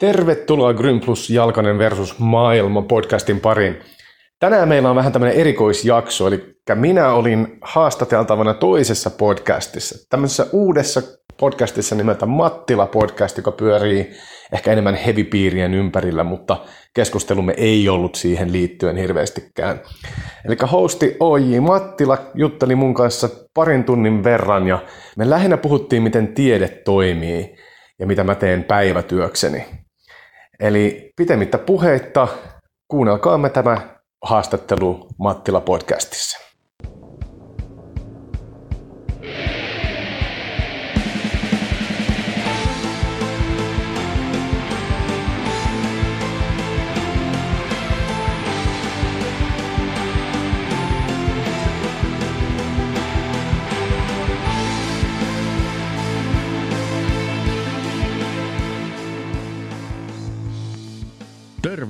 Tervetuloa Grym Plus Jalkanen versus Maailma podcastin pariin. Tänään meillä on vähän tämmöinen erikoisjakso, eli minä olin haastateltavana toisessa podcastissa, tämmöisessä uudessa podcastissa nimeltä Mattila podcast, joka pyörii ehkä enemmän hevipiirien ympärillä, mutta keskustelumme ei ollut siihen liittyen hirveästikään. Eli hosti OJ Mattila jutteli mun kanssa parin tunnin verran ja me lähinnä puhuttiin, miten tiede toimii ja mitä mä teen päivätyökseni. Eli pitemmittä puheitta, kuunnelkaamme tämä haastattelu Mattila podcastissa.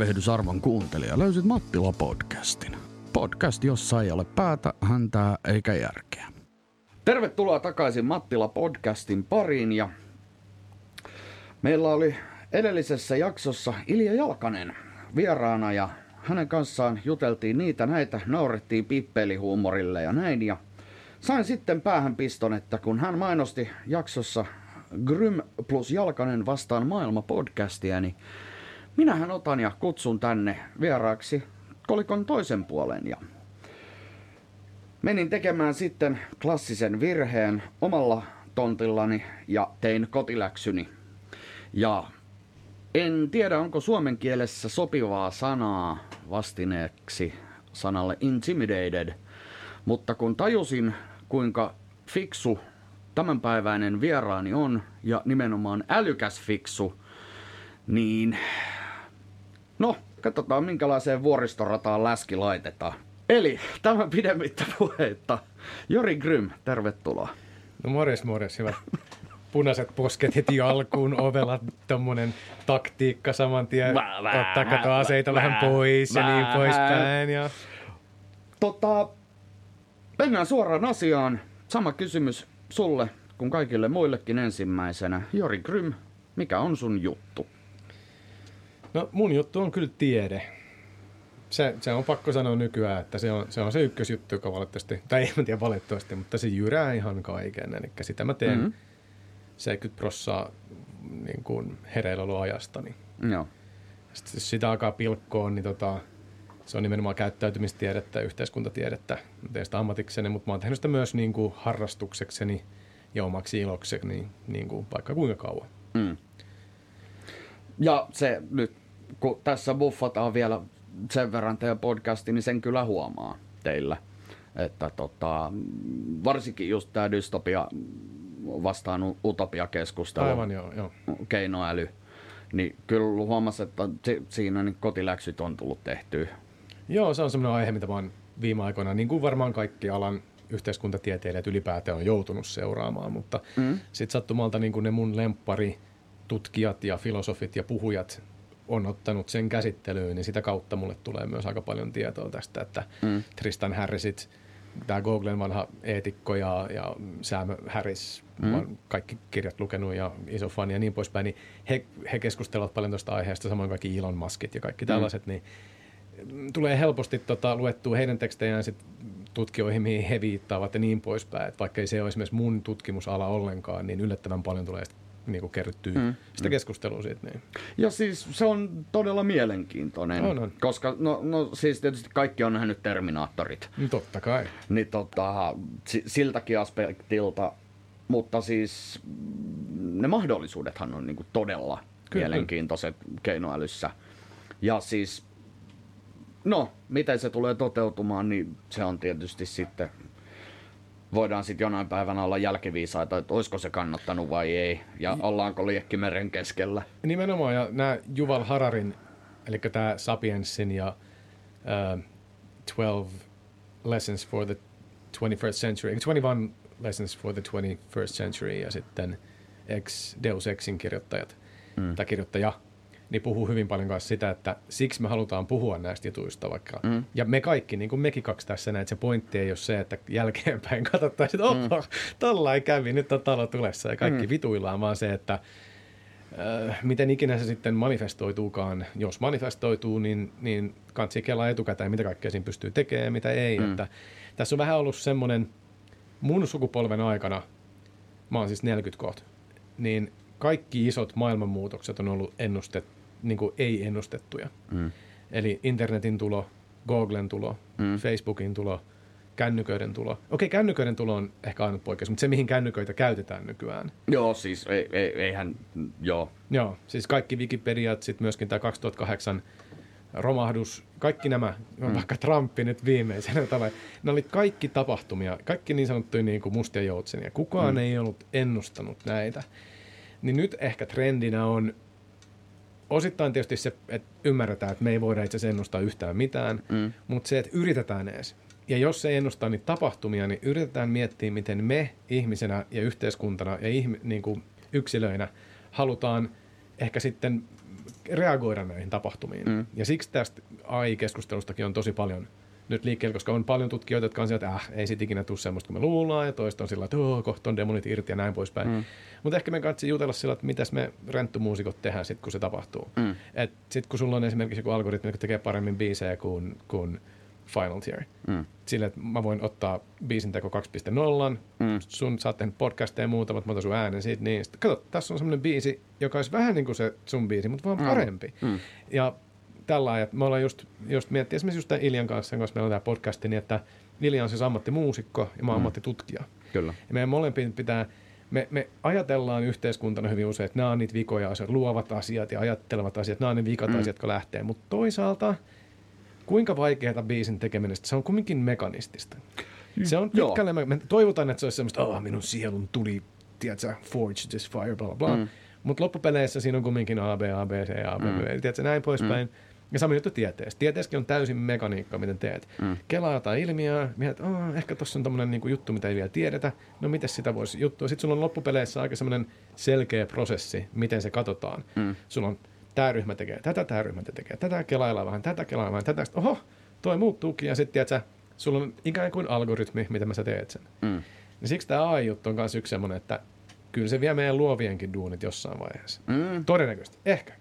Tervehdys arvon kuuntelija, löysit Mattila podcastin. Podcast, jossa ei ole päätä, häntää eikä järkeä. Tervetuloa takaisin Mattila podcastin pariin ja meillä oli edellisessä jaksossa Ilja Jalkanen vieraana ja hänen kanssaan juteltiin niitä näitä, naurettiin pippelihuumorille ja näin ja sain sitten päähän piston, että kun hän mainosti jaksossa Grym plus Jalkanen vastaan maailma podcastia, niin minähän otan ja kutsun tänne vieraaksi kolikon toisen puolen ja menin tekemään sitten klassisen virheen omalla tontillani ja tein kotiläksyni. Ja en tiedä, onko suomen kielessä sopivaa sanaa vastineeksi sanalle intimidated, mutta kun tajusin, kuinka fiksu tämänpäiväinen vieraani on, ja nimenomaan älykäs fiksu, niin No, katsotaan minkälaiseen vuoristorataan läski laitetaan. Eli tämä pidemmittä puheitta. Jori Grym, tervetuloa. No morjes, morjes, hyvät punaiset posket heti alkuun ovella, tommonen taktiikka saman tien, ottaa kato aseita vähän pois ja niin poispäin. Ja... Tota, mennään suoraan asiaan. Sama kysymys sulle kuin kaikille muillekin ensimmäisenä. Jori Grym, mikä on sun juttu? No mun juttu on kyllä tiede. Se, se on pakko sanoa nykyään, että se on se, on se ykkösjuttu, joka valitettavasti, tai ei mä tiedä valitettavasti, mutta se jyrää ihan kaiken. Eli sitä mä teen mm-hmm. 70 prossaa niin kuin hereillyajastani. Joo. Sitten jos sitä alkaa pilkkoon, niin tota, se on nimenomaan käyttäytymistiedettä, yhteiskuntatiedettä. Mä teen sitä ammatikseni, mutta mä oon tehnyt sitä myös niin kuin harrastuksekseni ja omaksi ilokseni niin kuin vaikka kuinka kauan. Mm. Ja se nyt kun tässä buffataan vielä sen verran teidän podcasti, niin sen kyllä huomaa teillä. Että tota, varsinkin just tämä dystopia vastaan utopia-keskustelu, Aivan joo, joo. keinoäly, niin kyllä huomasi, että siinä niin kotiläksyt on tullut tehtyä. Joo, se on semmoinen aihe, mitä mä oon viime aikoina, niin kuin varmaan kaikki alan yhteiskuntatieteilijät ylipäätään on joutunut seuraamaan, mutta mm. sitten sattumalta niin kuin ne mun lemppari tutkijat ja filosofit ja puhujat on ottanut sen käsittelyyn, niin sitä kautta mulle tulee myös aika paljon tietoa tästä, että mm. Tristan Harrisit, tämä Googlen vanha eetikko ja, ja Sam Harris, mm. kaikki kirjat lukenut ja iso fani ja niin poispäin, niin he, he keskustelevat paljon tuosta aiheesta, samoin kaikki Elon Muskit ja kaikki mm. tällaiset, mm. niin tulee helposti tota, luettua heidän tekstejään sit tutkijoihin, mihin he viittaavat ja niin poispäin. Et vaikka ei se ole esimerkiksi mun tutkimusala ollenkaan, niin yllättävän paljon tulee niin kuin kerryttyy mm. sitä mm. keskustelua siitä. Niin. Ja siis se on todella mielenkiintoinen, on, on. koska no, no siis tietysti kaikki on nähnyt Terminaattorit. No, totta kai. Niin tota, siltäkin aspektilta, mutta siis ne mahdollisuudethan on niin kuin todella Kyllä. mielenkiintoiset keinoälyssä. Ja siis, no, miten se tulee toteutumaan, niin se on tietysti sitten voidaan sitten jonain päivänä olla jälkiviisaita, että olisiko se kannattanut vai ei, ja ollaanko liekkimeren keskellä. Nimenomaan, ja nämä Juval Hararin, eli tämä Sapiensin ja uh, 12 Lessons for the 21st Century, 21 Lessons for the 21st Century, ja sitten ex Deus Exin kirjoittajat, mm. tai kirjoittaja, niin puhuu hyvin paljon myös sitä, että siksi me halutaan puhua näistä jutuista vaikka. Mm. Ja me kaikki, niin kuin mekin kaksi tässä näin, että se pointti ei ole se, että jälkeenpäin katsottaisiin, että oppa, mm. tollain kävi, nyt on talo tulessa ja kaikki mm. vituillaan, vaan se, että äh, miten ikinä se sitten manifestoituukaan. Jos manifestoituu, niin, niin kansi kelaa etukäteen, mitä kaikkea siinä pystyy tekemään ja mitä ei. Mm. Että tässä on vähän ollut semmoinen mun sukupolven aikana, mä oon siis 40 kohta, niin kaikki isot maailmanmuutokset on ollut ennustet, niin kuin ei-ennustettuja. Mm. Eli internetin tulo, Googlen tulo, mm. Facebookin tulo, kännyköiden tulo. Okei, kännyköiden tulo on ehkä ainut poikkeus, mutta se, mihin kännyköitä käytetään nykyään. Joo, siis ei, ei, eihän, joo. Joo, siis kaikki Wikipediat, sitten myöskin tämä 2008 romahdus, kaikki nämä, mm. vaikka Trumpi nyt viimeisenä tavalla, ne oli kaikki tapahtumia, kaikki niin sanottuja niin kuin mustia joutsenia. Kukaan mm. ei ollut ennustanut näitä. Niin nyt ehkä trendinä on osittain tietysti se, että ymmärretään, että me ei voida itse asiassa ennustaa yhtään mitään, mm. mutta se, että yritetään edes. Ja jos se ennustaa niitä tapahtumia, niin yritetään miettiä, miten me ihmisenä ja yhteiskuntana ja ihmi, niin kuin yksilöinä halutaan ehkä sitten reagoida näihin tapahtumiin. Mm. Ja siksi tästä AI-keskustelustakin on tosi paljon nyt liikkeellä, koska on paljon tutkijoita, jotka on sieltä, että äh, ei sit ikinä tule semmoista kuin me luullaan, ja toista on sillä, että oh, kohta on demonit irti ja näin poispäin. Mm. Mutta ehkä me kansi jutella sillä, että mitäs me renttumuusikot tehdään sitten, kun se tapahtuu. Mm. Sitten kun sulla on esimerkiksi joku algoritmi, joka tekee paremmin biisejä kuin, kuin Final Tier. Mm. Sille, että mä voin ottaa biisin teko 2.0, mm. sun saat tehdä podcasteja ja muuta, mutta mä otan sun äänen siitä niin. Sitten, kato, tässä on semmoinen biisi, joka olisi vähän niin kuin se sun biisi, mutta vaan mm. parempi. Mm. Ja tällä että me ollaan just, just miettiä esimerkiksi just tämän Iljan kanssa, koska meillä on tämä podcasti, niin että Ilja on siis ammattimuusikko ja mä oon mm. ammattitutkija. Kyllä. Ja meidän molempien pitää, me, me ajatellaan yhteiskuntana hyvin usein, että nämä on niitä vikoja asioita, luovat asiat ja ajattelevat asiat, nämä on ne vikat mm. asiat, jotka lähtee. Mutta toisaalta kuinka vaikeaa biisin tekeminen, se on kumminkin mekanistista. Se on pitkälle, me, me toivotaan, että se olisi semmoista, oh, minun sielun tuli, tiedätkö, forge this fire, bla bla bla. Mm. Mutta loppupeleissä siinä on kumminkin A, B, A, B, C, A, B, mm. B, tiedätkö, näin poispäin. Mm. Ja sama juttu tieteestä. Tieteessäkin on täysin mekaniikka, miten teet. Mm. Kelaa jotain ilmiöä, mietit, että oh, ehkä tuossa on tämmöinen niinku juttu, mitä ei vielä tiedetä. No miten sitä voisi juttua? Sitten sulla on loppupeleissä aika semmoinen selkeä prosessi, miten se katsotaan. Mm. Sulla on tämä ryhmä tekee tätä, tämä ryhmä tekee tätä, kelaillaan vähän tätä, kelaillaan vähän tätä. Sitten, oho, toi muuttuukin ja sitten tiedätkö, sulla on ikään kuin algoritmi, miten mä sä teet sen. Mm. Niin siksi tämä AI-juttu on myös yksi semmoinen, että kyllä se vie meidän luovienkin duunit jossain vaiheessa. Mm. Todennäköisesti. Ehkä.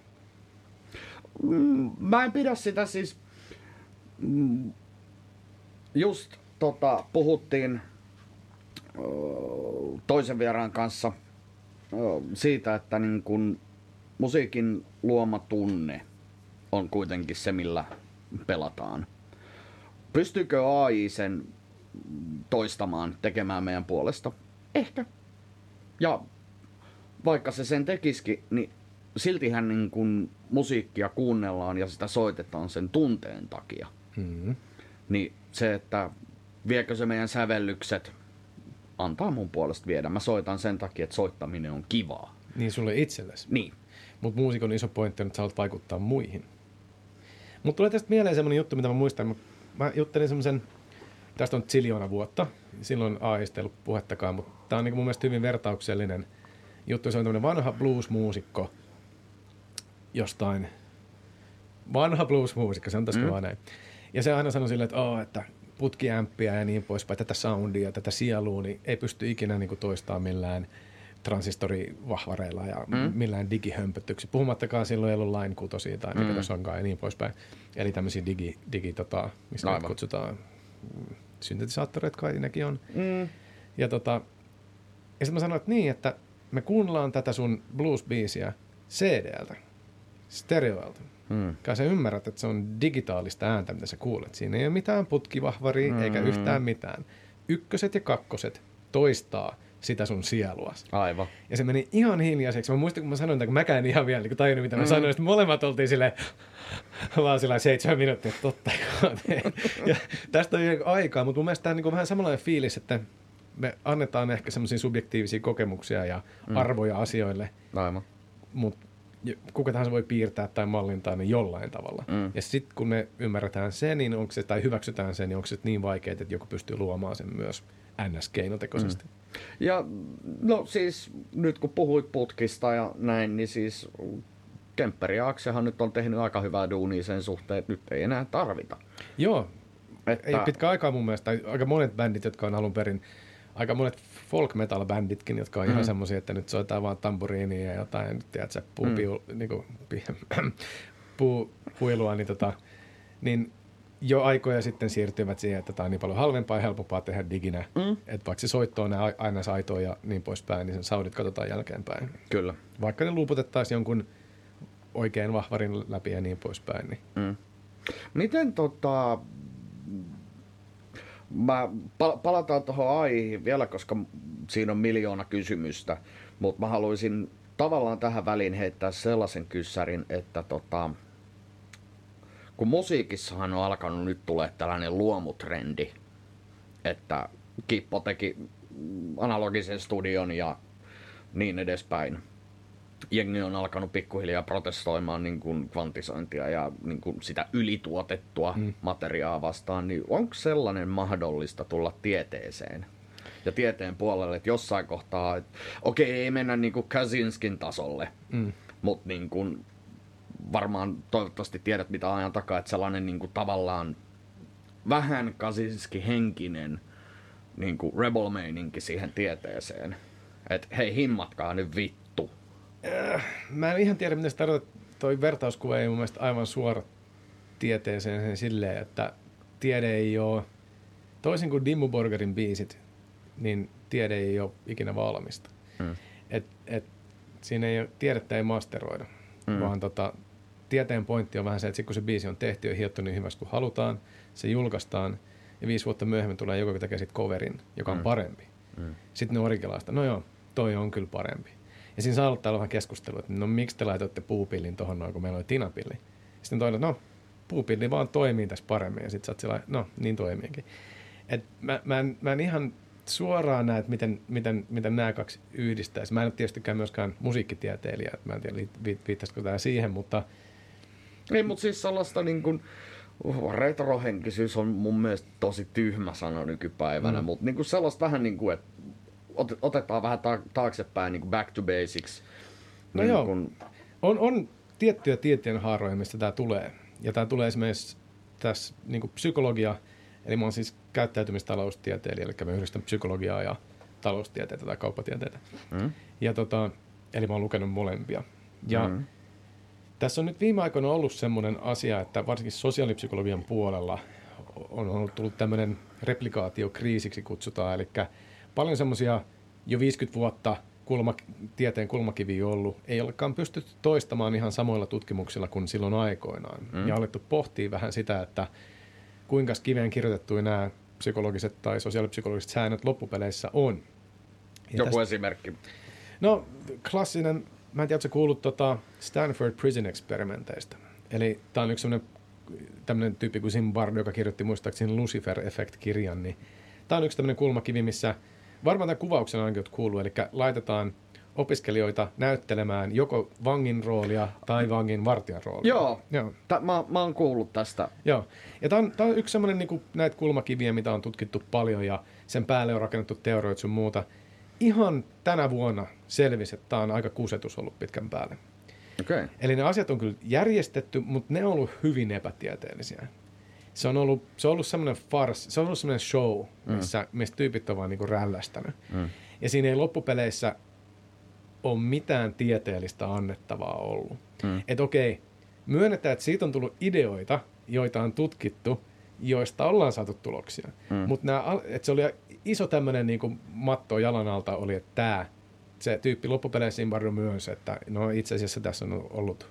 Mm, mä en pidä sitä siis... Mm, just tota, puhuttiin toisen vieraan kanssa siitä, että niin kun musiikin luoma tunne on kuitenkin se, millä pelataan. Pystyykö AI sen toistamaan, tekemään meidän puolesta? Ehkä. Ja vaikka se sen tekisikin, niin siltihän niin kun musiikkia kuunnellaan ja sitä soitetaan sen tunteen takia. Mm-hmm. Niin se, että viekö se meidän sävellykset, antaa mun puolesta viedä. Mä soitan sen takia, että soittaminen on kivaa. Niin sulle itsellesi? Niin. Mutta muusikon iso pointti on, että sä haluat vaikuttaa muihin. Mutta tulee tästä mieleen semmoinen juttu, mitä mä muistan. Mä juttelin semmoisen, tästä on ziljoona vuotta, silloin AIsta ei ollut puhettakaan, mutta tämä on niin mun mielestä hyvin vertauksellinen juttu. Se on tämmöinen vanha blues-muusikko jostain, vanha blues-muusikko, se on tässä mm. näin. Ja se aina sanoi silleen, että, oh, että putkiämppiä ja niin poispäin, tätä soundia, tätä sielua, niin ei pysty ikinä niin kuin toistaa millään – transistorivahvareilla ja mm. millään digihömpötyksi. Puhumattakaan silloin ei ollut Line 6 tai mikä mm. tässä onkaan ja niin poispäin. Eli tämmöisiä digi, digi tota, mistä no, kutsutaan syntetisaattoreita kai nekin on. Mm. Ja, tota, ja sitten mä sanoin, että niin, että me kuunnellaan tätä sun blues-biisiä CD-ltä, stereoilta. Mm. Kai sä ymmärrät, että se on digitaalista ääntä, mitä sä kuulet. Siinä ei ole mitään putkivahvaria mm. eikä yhtään mitään. Ykköset ja kakkoset toistaa – sitä sun sielua. Aivan. Ja se meni ihan hiljaiseksi. Mä muistan, kun mä sanoin, että mäkään ihan vielä niin tajunnut, mitä mä mm. sanoin, että molemmat oltiin sille vaan sillä seitsemän minuuttia, että totta Ja tästä on aikaa, mutta mun mielestä tämä on niin vähän samanlainen fiilis, että me annetaan ehkä semmoisia subjektiivisia kokemuksia ja mm. arvoja asioille. Aivan. Mutta kuka tahansa voi piirtää tai mallintaa ne jollain tavalla. Mm. Ja sitten kun me ymmärretään sen, niin onko se, tai hyväksytään sen, niin onko se niin vaikeaa, että joku pystyy luomaan sen myös NS-keinotekoisesti. Mm. Ja no siis nyt kun puhuit putkista ja näin, niin siis Kempperi ja Aksehan nyt on tehnyt aika hyvää duunia sen suhteen, että nyt ei enää tarvita. Joo, että... ei pitkä aikaa mun mielestä, aika monet bändit, jotka on alun perin aika monet folk metal bänditkin, jotka on mm. ihan Mm. semmoisia, että nyt soitetaan vaan tamburiinia ja jotain, nyt tiedätkö, puupiu, mm. niin kuin, pi, puu, huilua, niin, tota, niin jo aikoja sitten siirtyivät siihen, että tämä on niin paljon halvempaa ja helpompaa tehdä diginä. Mm. Että vaikka se soitto on aina saitoa ja niin poispäin, niin sen saudit katsotaan jälkeenpäin. Kyllä. Vaikka ne luuputettaisiin jonkun oikein vahvarin läpi ja niin poispäin. Niin. Mm. Miten tota... Mä pal- palataan tuohon aiheeseen vielä, koska siinä on miljoona kysymystä, mutta mä haluaisin tavallaan tähän väliin heittää sellaisen kyssärin, että tota, kun musiikissahan on alkanut nyt tulee tällainen luomutrendi, että Kippo teki analogisen studion ja niin edespäin jengi on alkanut pikkuhiljaa protestoimaan niin kuin kvantisointia ja niin kuin sitä ylituotettua mm. materiaa vastaan, niin onko sellainen mahdollista tulla tieteeseen ja tieteen puolelle, että jossain kohtaa, että okei, ei mennä niin kuin Kazinskin tasolle, Mm. mutta niin kuin varmaan toivottavasti tiedät mitä ajan takaa, että sellainen niin kuin tavallaan vähän Kazinski henkinen niin kuin rebel siihen tieteeseen. Että hei, himmatkaa nyt vittu. Mä en ihan tiedä, mitä se tarkoittaa. Toi vertauskuva ei mun mielestä aivan suora tieteeseen sen silleen, että tiede ei ole, toisin kuin Dimmu Borgerin biisit, niin tiede ei ole ikinä valmista. Mm. Et, et, siinä ei ole, tiedettä ei masteroida, Mm. vaan tota, tieteen pointti on vähän se, että sit kun se biisi on tehty ja hiottu niin hyväksi kuin halutaan, se julkaistaan ja viisi vuotta myöhemmin tulee joku, joka tekee sit coverin, joka on Mm. parempi. Mm. Sitten ne originaalista, no joo, toi on kyllä parempi. Ja siinä saa olla vähän keskustelua, että no miksi te laitoitte puupillin tohon noin, kun meillä oli tinapilli. Sitten toinen, no puupilli vaan toimii tässä paremmin. Ja sitten sä oot sillä no niin toimiikin. Et mä, mä, en, mä en ihan suoraan näe, että miten, miten, miten nämä kaksi yhdistäisi. Mä en ole tietystikään myöskään musiikkitieteilijä, että mä en tiedä li- vi- viittasiko tämä siihen, mutta Ei, mutta siis sellaista niin kuin, retrohenkisyys on mun mielestä tosi tyhmä sana nykypäivänä. Mm. mutta niin kuin sellaista vähän niin kuin, että ot- otetaan vähän ta- taaksepäin niin kuin back to basics. No niin joo. Kuin, on, on tiettyjä tieteen haaroja, mistä tämä tulee. Ja tämä tulee esimerkiksi tässä niin psykologia, eli mä oon siis käyttäytymistaloustieteilijä, eli mä yhdistän psykologiaa ja taloustieteitä tai kauppatieteitä. mm? Ja tota, eli mä oon lukenut molempia. Ja Mm. mm. tässä on nyt viime aikoina ollut semmoinen asia, että varsinkin sosiaalipsykologian puolella on ollut tullut tämmöinen replikaatiokriisiksi kutsutaan, eli paljon semmoisia jo 50 vuotta kulma, tieteen kulmakiviä ollut, ei olekaan pystytty toistamaan ihan samoilla tutkimuksilla kuin silloin aikoinaan. Mm. Ja alettu pohtia vähän sitä, että kuinka kiveen kirjoitettuja nämä psykologiset tai sosiaalipsykologiset säännöt loppupeleissä on. Ja Joku tästä- esimerkki. No, klassinen, mä en tiedä, ootko kuullut tota Stanford Prison Experimenteista. Eli tämä on yksi sellainen tämmöinen tyyppi kuin Sim Bard, joka kirjoitti muistaakseni Lucifer Effect-kirjan, niin tämä on yksi tämmöinen kulmakivi, missä varmaan tämän kuvauksen ainakin oot kuullut, eli laitetaan opiskelijoita näyttelemään joko vangin roolia tai vangin vartijan roolia. Joo. Joo. Tä, mä, mä oon kuullut tästä. Joo. Ja tämä on, tää on yksi semmoinen niin näitä kulmakiviä, mitä on tutkittu paljon ja sen päälle on rakennettu teorioita sun muuta. Ihan tänä vuonna selvisi, että tämä on aika kusetus ollut pitkän päälle. Okei. Okay. Eli ne asiat on kyllä järjestetty, mutta ne on ollut hyvin epätieteellisiä. Se on ollut, se on ollut semmoinen fars, se on ollut semmoinen show, missä, mm. missä tyypit on vaan niinku rällästänyt. Mm. Ja siinä ei loppupeleissä ole mitään tieteellistä annettavaa ollut. Mm. Että okei, myönnetään, että siitä on tullut ideoita, joita on tutkittu, joista ollaan saatu tuloksia. Mm. Mm. Mutta se oli iso tämmöinen niinku matto jalan alta oli, että tämä, se tyyppi loppupeleissä Imbardo myös, että no itse asiassa tässä on ollut.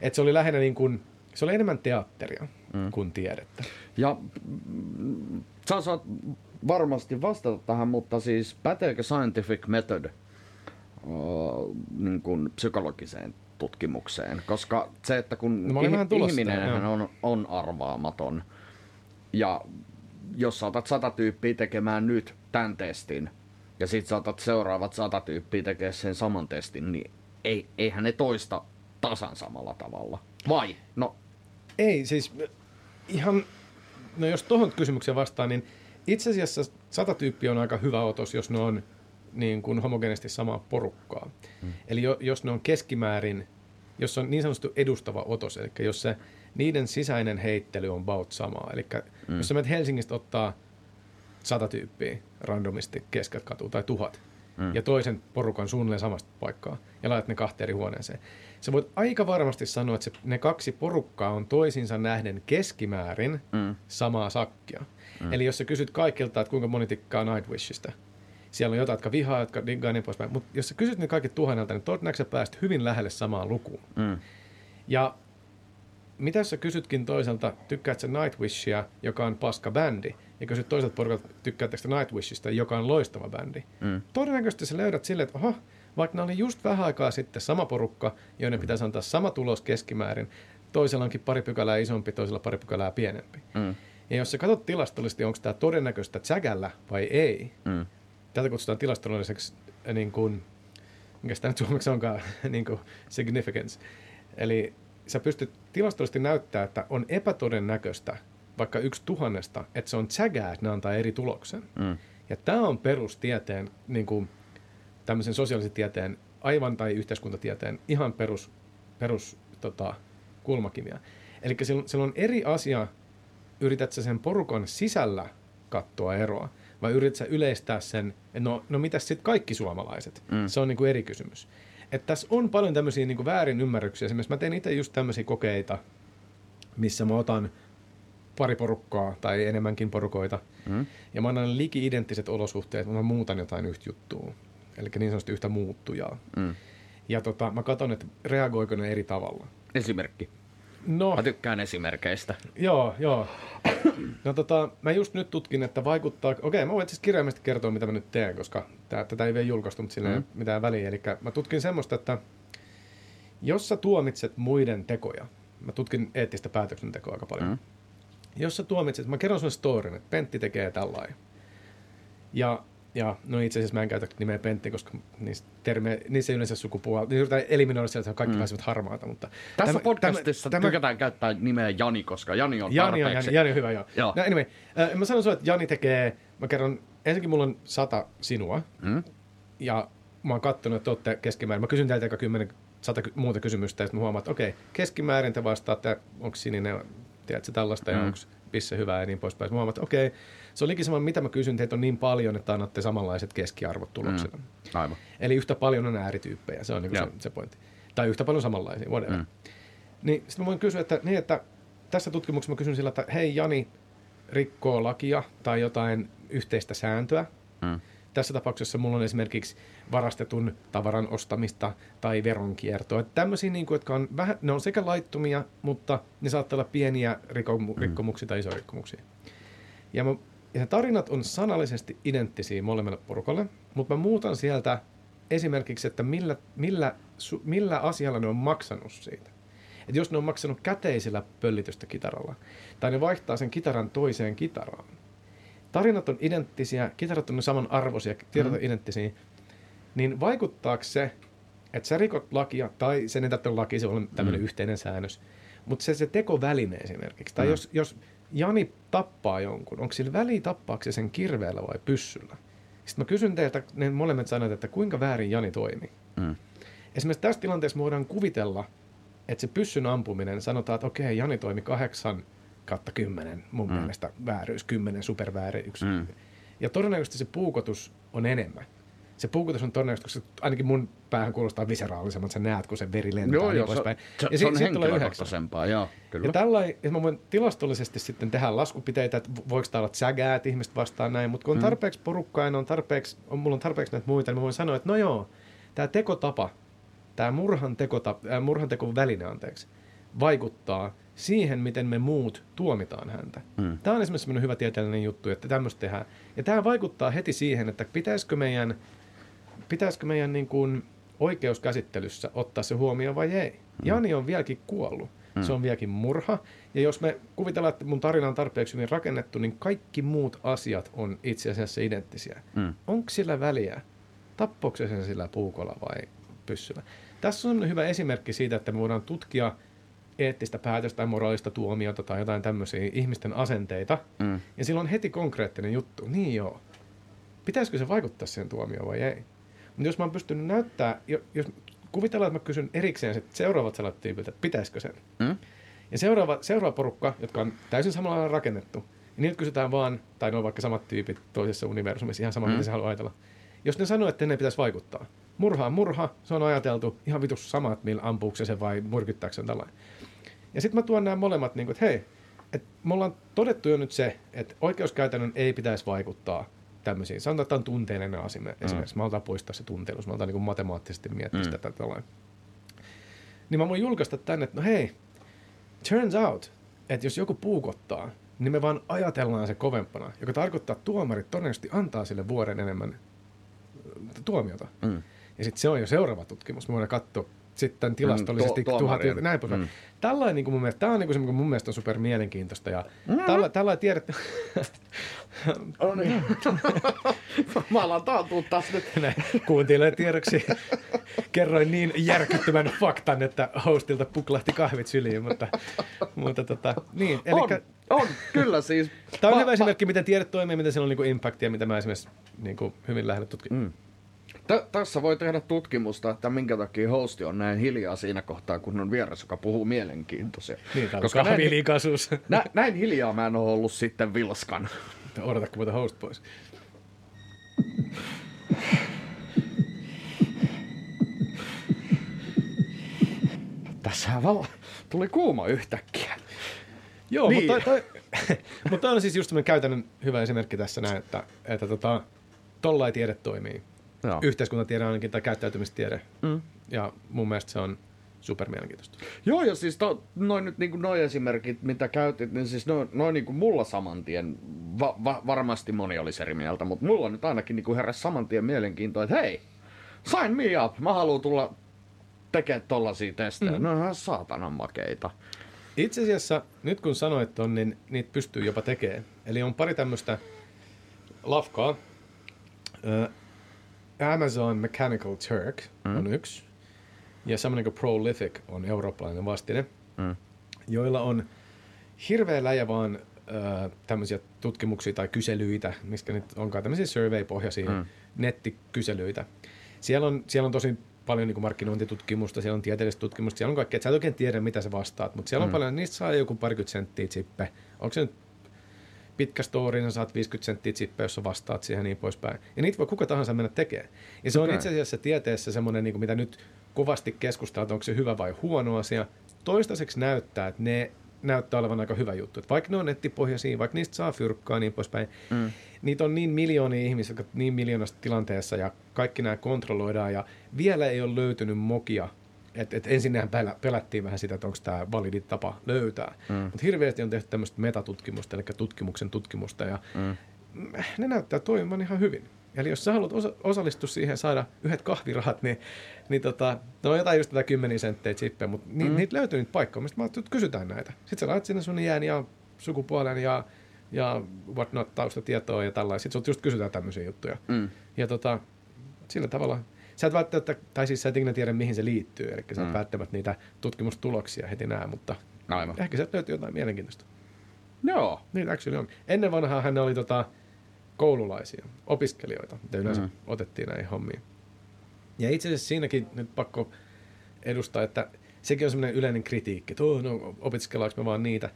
Että se oli lähinnä niin kuin, se oli enemmän teatteria Mm. kuin tiedettä. Ja mm, sä saat varmasti vastata tähän, mutta siis päteekö scientific method uh, niin kuin psykologiseen tutkimukseen? Koska se, että kun No tulossa ihminen on, on arvaamaton ja jos sä otat sata tyyppiä tekemään nyt tämän testin ja sit sä otat seuraavat sata tyyppiä tekemään sen saman testin, niin ei, eihän ne toista tasan samalla tavalla. Vai? No, Ei, siis ihan, no jos tuohon kysymykseen vastaan, niin itse asiassa sata tyyppiä on aika hyvä otos, jos ne on niin kuin homogeneisesti samaa porukkaa. Mm. Eli jo, jos ne on keskimäärin, jos on niin sanottu edustava otos, eli jos se niiden sisäinen heittely on about samaa. Eli mm. jos sä menet Helsingistä ottaa sata tyyppiä randomisti keskeltä katua tai tuhat, mm. ja toisen porukan suunnilleen samasta paikkaa, ja laitat ne kahteen eri huoneeseen. Sä voit aika varmasti sanoa, että se, ne kaksi porukkaa on toisinsa nähden keskimäärin mm. samaa sakkia. Mm. Eli jos sä kysyt kaikilta, että kuinka moni tikkaa Nightwishista, siellä on jotain, jotka vihaa, jotka diggaa ja niin poispäin. Mutta jos sä kysyt ne kaikki tuhannelta, niin todennäköisesti pääst hyvin lähelle samaan lukuun. Mm. Ja mitä sä kysytkin toiselta, tykkäätkö sä Nightwishia, joka on paska bändi, ja kysyt toiselta porukalta, tykkäätkö Nightwishista, joka on loistava bändi. Mm. Todennäköisesti sä löydät silleen, että oho, vaikka ne oli just vähän aikaa sitten sama porukka, joiden pitäisi antaa sama tulos keskimäärin, toisella onkin pari pykälää isompi, toisella pari pykälää pienempi. Mm. Ja jos sä katsot tilastollisesti, onko tämä todennäköistä sägällä vai ei, mm. tätä kutsutaan tilastolliseksi äh, niin kuin, mikä sitä nyt suomeksi onkaan, niin kuin significance. Eli sä pystyt tilastollisesti näyttää, että on epätodennäköistä, vaikka yksi tuhannesta, että se on sägää, että ne antaa eri tuloksen. Mm. Ja tämä on perustieteen, niin kuin, tämmöisen sosiaalisen tieteen, aivan tai yhteiskuntatieteen ihan perus, perus tota, kulmakiviä. Eli silloin, silloin on eri asia, yrität sä sen porukan sisällä katsoa eroa, vai yrität sä yleistää sen, että no, no mitäs sitten kaikki suomalaiset? Mm. Se on niin kuin eri kysymys. Että tässä on paljon tämmöisiä niin väärin ymmärryksiä. Esimerkiksi mä teen itse just tämmöisiä kokeita, missä mä otan pari porukkaa tai enemmänkin porukoita, mm. ja mä annan liki-identtiset olosuhteet, mä muutan jotain yhtä juttua. Eli niin sanotusti yhtä muuttujaa. Mm. Ja tota, mä katson, että reagoiko ne eri tavalla. Esimerkki. No, mä tykkään esimerkkeistä. Joo, joo. No tota, mä just nyt tutkin, että vaikuttaa... Okei, mä voin siis kirjaimesti kertoa, mitä mä nyt teen, koska tää, tätä ei vielä julkaistu, mutta sillä ei mm. mitään väliä. Eli mä tutkin semmoista, että jos sä tuomitset muiden tekoja, mä tutkin eettistä päätöksentekoa aika paljon. Mm. Jos sä tuomitset, mä kerron sun storin, että Pentti tekee tällainen. Ja ja no itse asiassa mä en käytä nimeä Pentti, koska niissä, terme, niissä ei yleensä sukupuolella. Niin yritetään eliminoida sieltä, että kaikki mm. pääsevät harmaata. Mutta Tässä tämä, podcastissa tämä, tykätään käyttää nimeä Jani, koska Jani on Jani on, Jani, Jani on hyvä, joo. joo. No, anyway, äh, mä sanon sulle, että Jani tekee, mä kerron, ensinnäkin mulla on sata sinua. Mm. Ja mä oon kattonut, että olette keskimäärin. Mä kysyn teiltä aika kymmenen, sata muuta kysymystä, ja sitten mä huomaan, että okei, keskimäärin te vastaatte, onko sininen, tiedätkö tällaista, mm. ja onko pisse hyvää ja niin poispäin. Mä että okei, okay, se oli sama, mitä mä kysyn, teitä on niin paljon, että annatte samanlaiset keskiarvot tuloksena. Mm. Aivan. Eli yhtä paljon on äärityyppejä, se on niin se, se pointti. Tai yhtä paljon samanlaisia, whatever. Mm. Niin sitten mä voin kysyä, että, niin, että tässä tutkimuksessa mä kysyn sillä, että hei Jani rikkoo lakia tai jotain yhteistä sääntöä. Mm. Tässä tapauksessa mulla on esimerkiksi varastetun tavaran ostamista tai veronkiertoa. Että tämmöisiä, niin kuin, jotka on vähän, ne on sekä laittomia, mutta ne saattaa olla pieniä rikkomuksia mm. rikkomuksia tai isoja rikkomuksia. Ja mä ja ne tarinat on sanallisesti identtisiä molemmille porukalle, mutta mä muutan sieltä esimerkiksi, että millä, millä, millä asialla ne on maksanut siitä. Et jos ne on maksanut käteisellä pöllitystä kitaralla, tai ne vaihtaa sen kitaran toiseen kitaraan. Tarinat on identtisiä, kitarat on saman arvoisia, kitarat on mm. identtisiä, niin vaikuttaako se, että sä rikot lakia, tai sen ei tarvitse laki, se on tämmöinen mm. yhteinen säännös, mutta se, se tekoväline esimerkiksi, tai mm. jos, jos Jani tappaa jonkun, onko sillä väliä tappaako se sen kirveellä vai pyssyllä? Sitten mä kysyn teiltä ne molemmat sanat, että kuinka väärin Jani toimi. Mm. Esimerkiksi tässä tilanteessa voidaan kuvitella, että se pyssyn ampuminen, sanotaan, että okei, Jani toimi kahdeksan kautta kymmenen, mun mm. mielestä vääryys, kymmenen supervääryys. Mm. Ja todennäköisesti se puukotus on enemmän se puukutus on todennäköisesti, koska ainakin mun päähän kuulostaa viseraalisemmin, että sä näet, kun se veri lentää joo, niin joo, se, se, ja se on henkilökohtaisempaa, joo, kyllä. Ja tällä ja mä voin tilastollisesti sitten tehdä laskupiteitä, että voiko tämä olla sägää, että ihmiset vastaa näin, mutta kun on mm. tarpeeksi porukkaa ja on tarpeeksi, on, mulla on tarpeeksi näitä muita, niin mä voin sanoa, että no joo, tämä tekotapa, tämä murhan, tekotapa, äh, murhan teko väline, anteeksi, vaikuttaa siihen, miten me muut tuomitaan häntä. Mm. Tämä on esimerkiksi hyvä tieteellinen juttu, että tämmöistä tehdään. Ja tämä vaikuttaa heti siihen, että pitäisikö meidän pitäisikö meidän niin kuin oikeuskäsittelyssä ottaa se huomioon vai ei. Mm. Jani on vieläkin kuollut. Mm. Se on vieläkin murha. Ja jos me kuvitellaan, että mun tarina on tarpeeksi hyvin rakennettu, niin kaikki muut asiat on itse asiassa identtisiä. Mm. Onko sillä väliä? Tappoiko se sen sillä puukolla vai pyssyllä? Tässä on hyvä esimerkki siitä, että me voidaan tutkia eettistä päätöstä tai moraalista tuomiota tai jotain tämmöisiä ihmisten asenteita. Mm. Ja silloin on heti konkreettinen juttu. Niin joo. Pitäisikö se vaikuttaa siihen tuomioon vai ei? Mutta jos mä oon pystynyt näyttää, jos kuvitellaan, että mä kysyn erikseen sit seuraavat sellaiset että pitäisikö sen. Mm? Ja seuraava, seuraava porukka, jotka on täysin samalla rakennettu, niin niiltä kysytään vaan, tai ne on vaikka samat tyypit toisessa universumissa, ihan sama, mm. mitä se haluaa ajatella. Jos ne sanoo, että ne pitäisi vaikuttaa, murha on murha, se on ajateltu ihan vitus sama, että millä ampuuko se vai murkyttääkö sen tällainen. Ja sitten mä tuon nämä molemmat, niin kuin, että hei, että me ollaan todettu jo nyt se, että oikeuskäytännön ei pitäisi vaikuttaa tämmöisiin. Sanotaan, että on tunteellinen asia esimerkiksi. Mm. Mä poistaa se tunteellisuus. Mä halutaan niin matemaattisesti miettiä mm. sitä tällainen. Niin mä voin julkaista tänne, että no hei, turns out, että jos joku puukottaa, niin me vaan ajatellaan se kovempana, joka tarkoittaa, että tuomarit todennäköisesti antaa sille vuoden enemmän tuomiota. Mm. Ja sitten se on jo seuraava tutkimus. Me voidaan katsoa sitten tilastollisesti mm, to, tuhat, näin pois. Mm. Tällainen niin kuin mun mielestä, tämä on niin kuin se, mikä mun mielestä on super mielenkiintoista. Ja mm. tällä, tällä tiedetty... oh, niin. Mä alan taantua taas nyt. Kuuntelijoille tiedoksi kerroin niin järkyttävän faktan, että hostilta puklahti kahvit syliin, mutta, mutta tota, niin. Elikkä, on, on, kyllä siis. Tämä on hyvä esimerkki, miten tiede toimii, miten sillä on niin impaktia, mitä mä esimerkiksi niin kuin hyvin lähden tutkimaan. Mm. T- tässä voi tehdä tutkimusta, että minkä takia hosti on näin hiljaa siinä kohtaa, kun on vieras, joka puhuu mielenkiintoisia. Niin, Koska näin, nä, näin hiljaa mä en ole ollut sitten vilskan. Odotatko muuta host pois? Tässähän val- tuli kuuma yhtäkkiä. Joo, niin. mutta, toi, toi, mutta on siis just käytännön hyvä esimerkki tässä näin, että, että tota, tollain tiede toimii. Joo. yhteiskuntatiede ainakin tai käyttäytymistiede. Mm. Ja mun mielestä se on super mielenkiintoista. Joo, ja siis to, noin nyt niin noin esimerkit, mitä käytit, niin siis noin, noin niin mulla saman tien, va, va, varmasti moni olisi eri mieltä, mutta mulla nyt ainakin niin heräsi saman tien mielenkiintoa, että hei, sign me up, mä haluan tulla tekemään tollasia testejä. Mm. No ihan saatanan makeita. Itse asiassa, nyt kun sanoit on, niin niitä pystyy jopa tekemään. Eli on pari tämmöistä lafkaa. Amazon Mechanical Turk mm. on yksi, ja semmoinen kuin Prolific on eurooppalainen vastine, mm. joilla on hirveä läjä vaan äh, tämmöisiä tutkimuksia tai kyselyitä, mistä nyt onkaan tämmöisiä survey-pohjaisia mm. nettikyselyitä. Siellä on, siellä on tosi paljon niin markkinointitutkimusta, siellä on tieteellistä tutkimusta, siellä on kaikkea, että sä et oikein tiedä, mitä sä vastaat, mutta siellä on mm. paljon, niistä saa joku parikymmentä senttiä chippe. Onko se nyt pitkä story, niin saat 50 senttiä chippejä, jos vastaat siihen niin poispäin. Ja niitä voi kuka tahansa mennä tekemään. Ja se okay. on itse asiassa tieteessä semmoinen, niin mitä nyt kovasti keskustellaan, että onko se hyvä vai huono asia. Toistaiseksi näyttää, että ne näyttää olevan aika hyvä juttu. Että vaikka ne on nettipohjaisia, vaikka niistä saa fyrkkaa niin poispäin, mm. niitä on niin miljoonia ihmisiä, jotka niin miljoonasta tilanteessa ja kaikki nämä kontrolloidaan ja vielä ei ole löytynyt mokia, et, et ensin pelättiin vähän sitä, että onko tämä validi tapa löytää. Mm. Mutta hirveästi on tehty tämmöistä metatutkimusta, eli tutkimuksen tutkimusta, ja mm. ne näyttää toimivan ihan hyvin. Eli jos sä haluat osa- osallistua siihen saada yhdet kahvirahat, niin, niin tota, no jotain just tätä kymmeniä senttejä chippejä, mutta ni, mm. niitä löytyy niitä paikkoja, mistä mä että kysytään näitä. Sitten sä laitat sinne sun iän ja sukupuolen ja, ja whatnot taustatietoa ja tällaista. Sitten just kysytään tämmöisiä juttuja. Mm. Ja tota, sillä tavalla sä et välttämättä, tai siis sä et ikinä tiedä, mihin se liittyy, eli sä et mm. välttämättä niitä tutkimustuloksia heti näe, mutta Aivan. ehkä sieltä löytyy jotain mielenkiintoista. Joo. Niin actually on. Ennen vanhaa hän oli tota, koululaisia, opiskelijoita, mitä yleensä mm. otettiin näihin hommiin. Ja itse asiassa siinäkin nyt pakko edustaa, että sekin on semmoinen yleinen kritiikki, että oh, no, opiskellaanko me vaan niitä.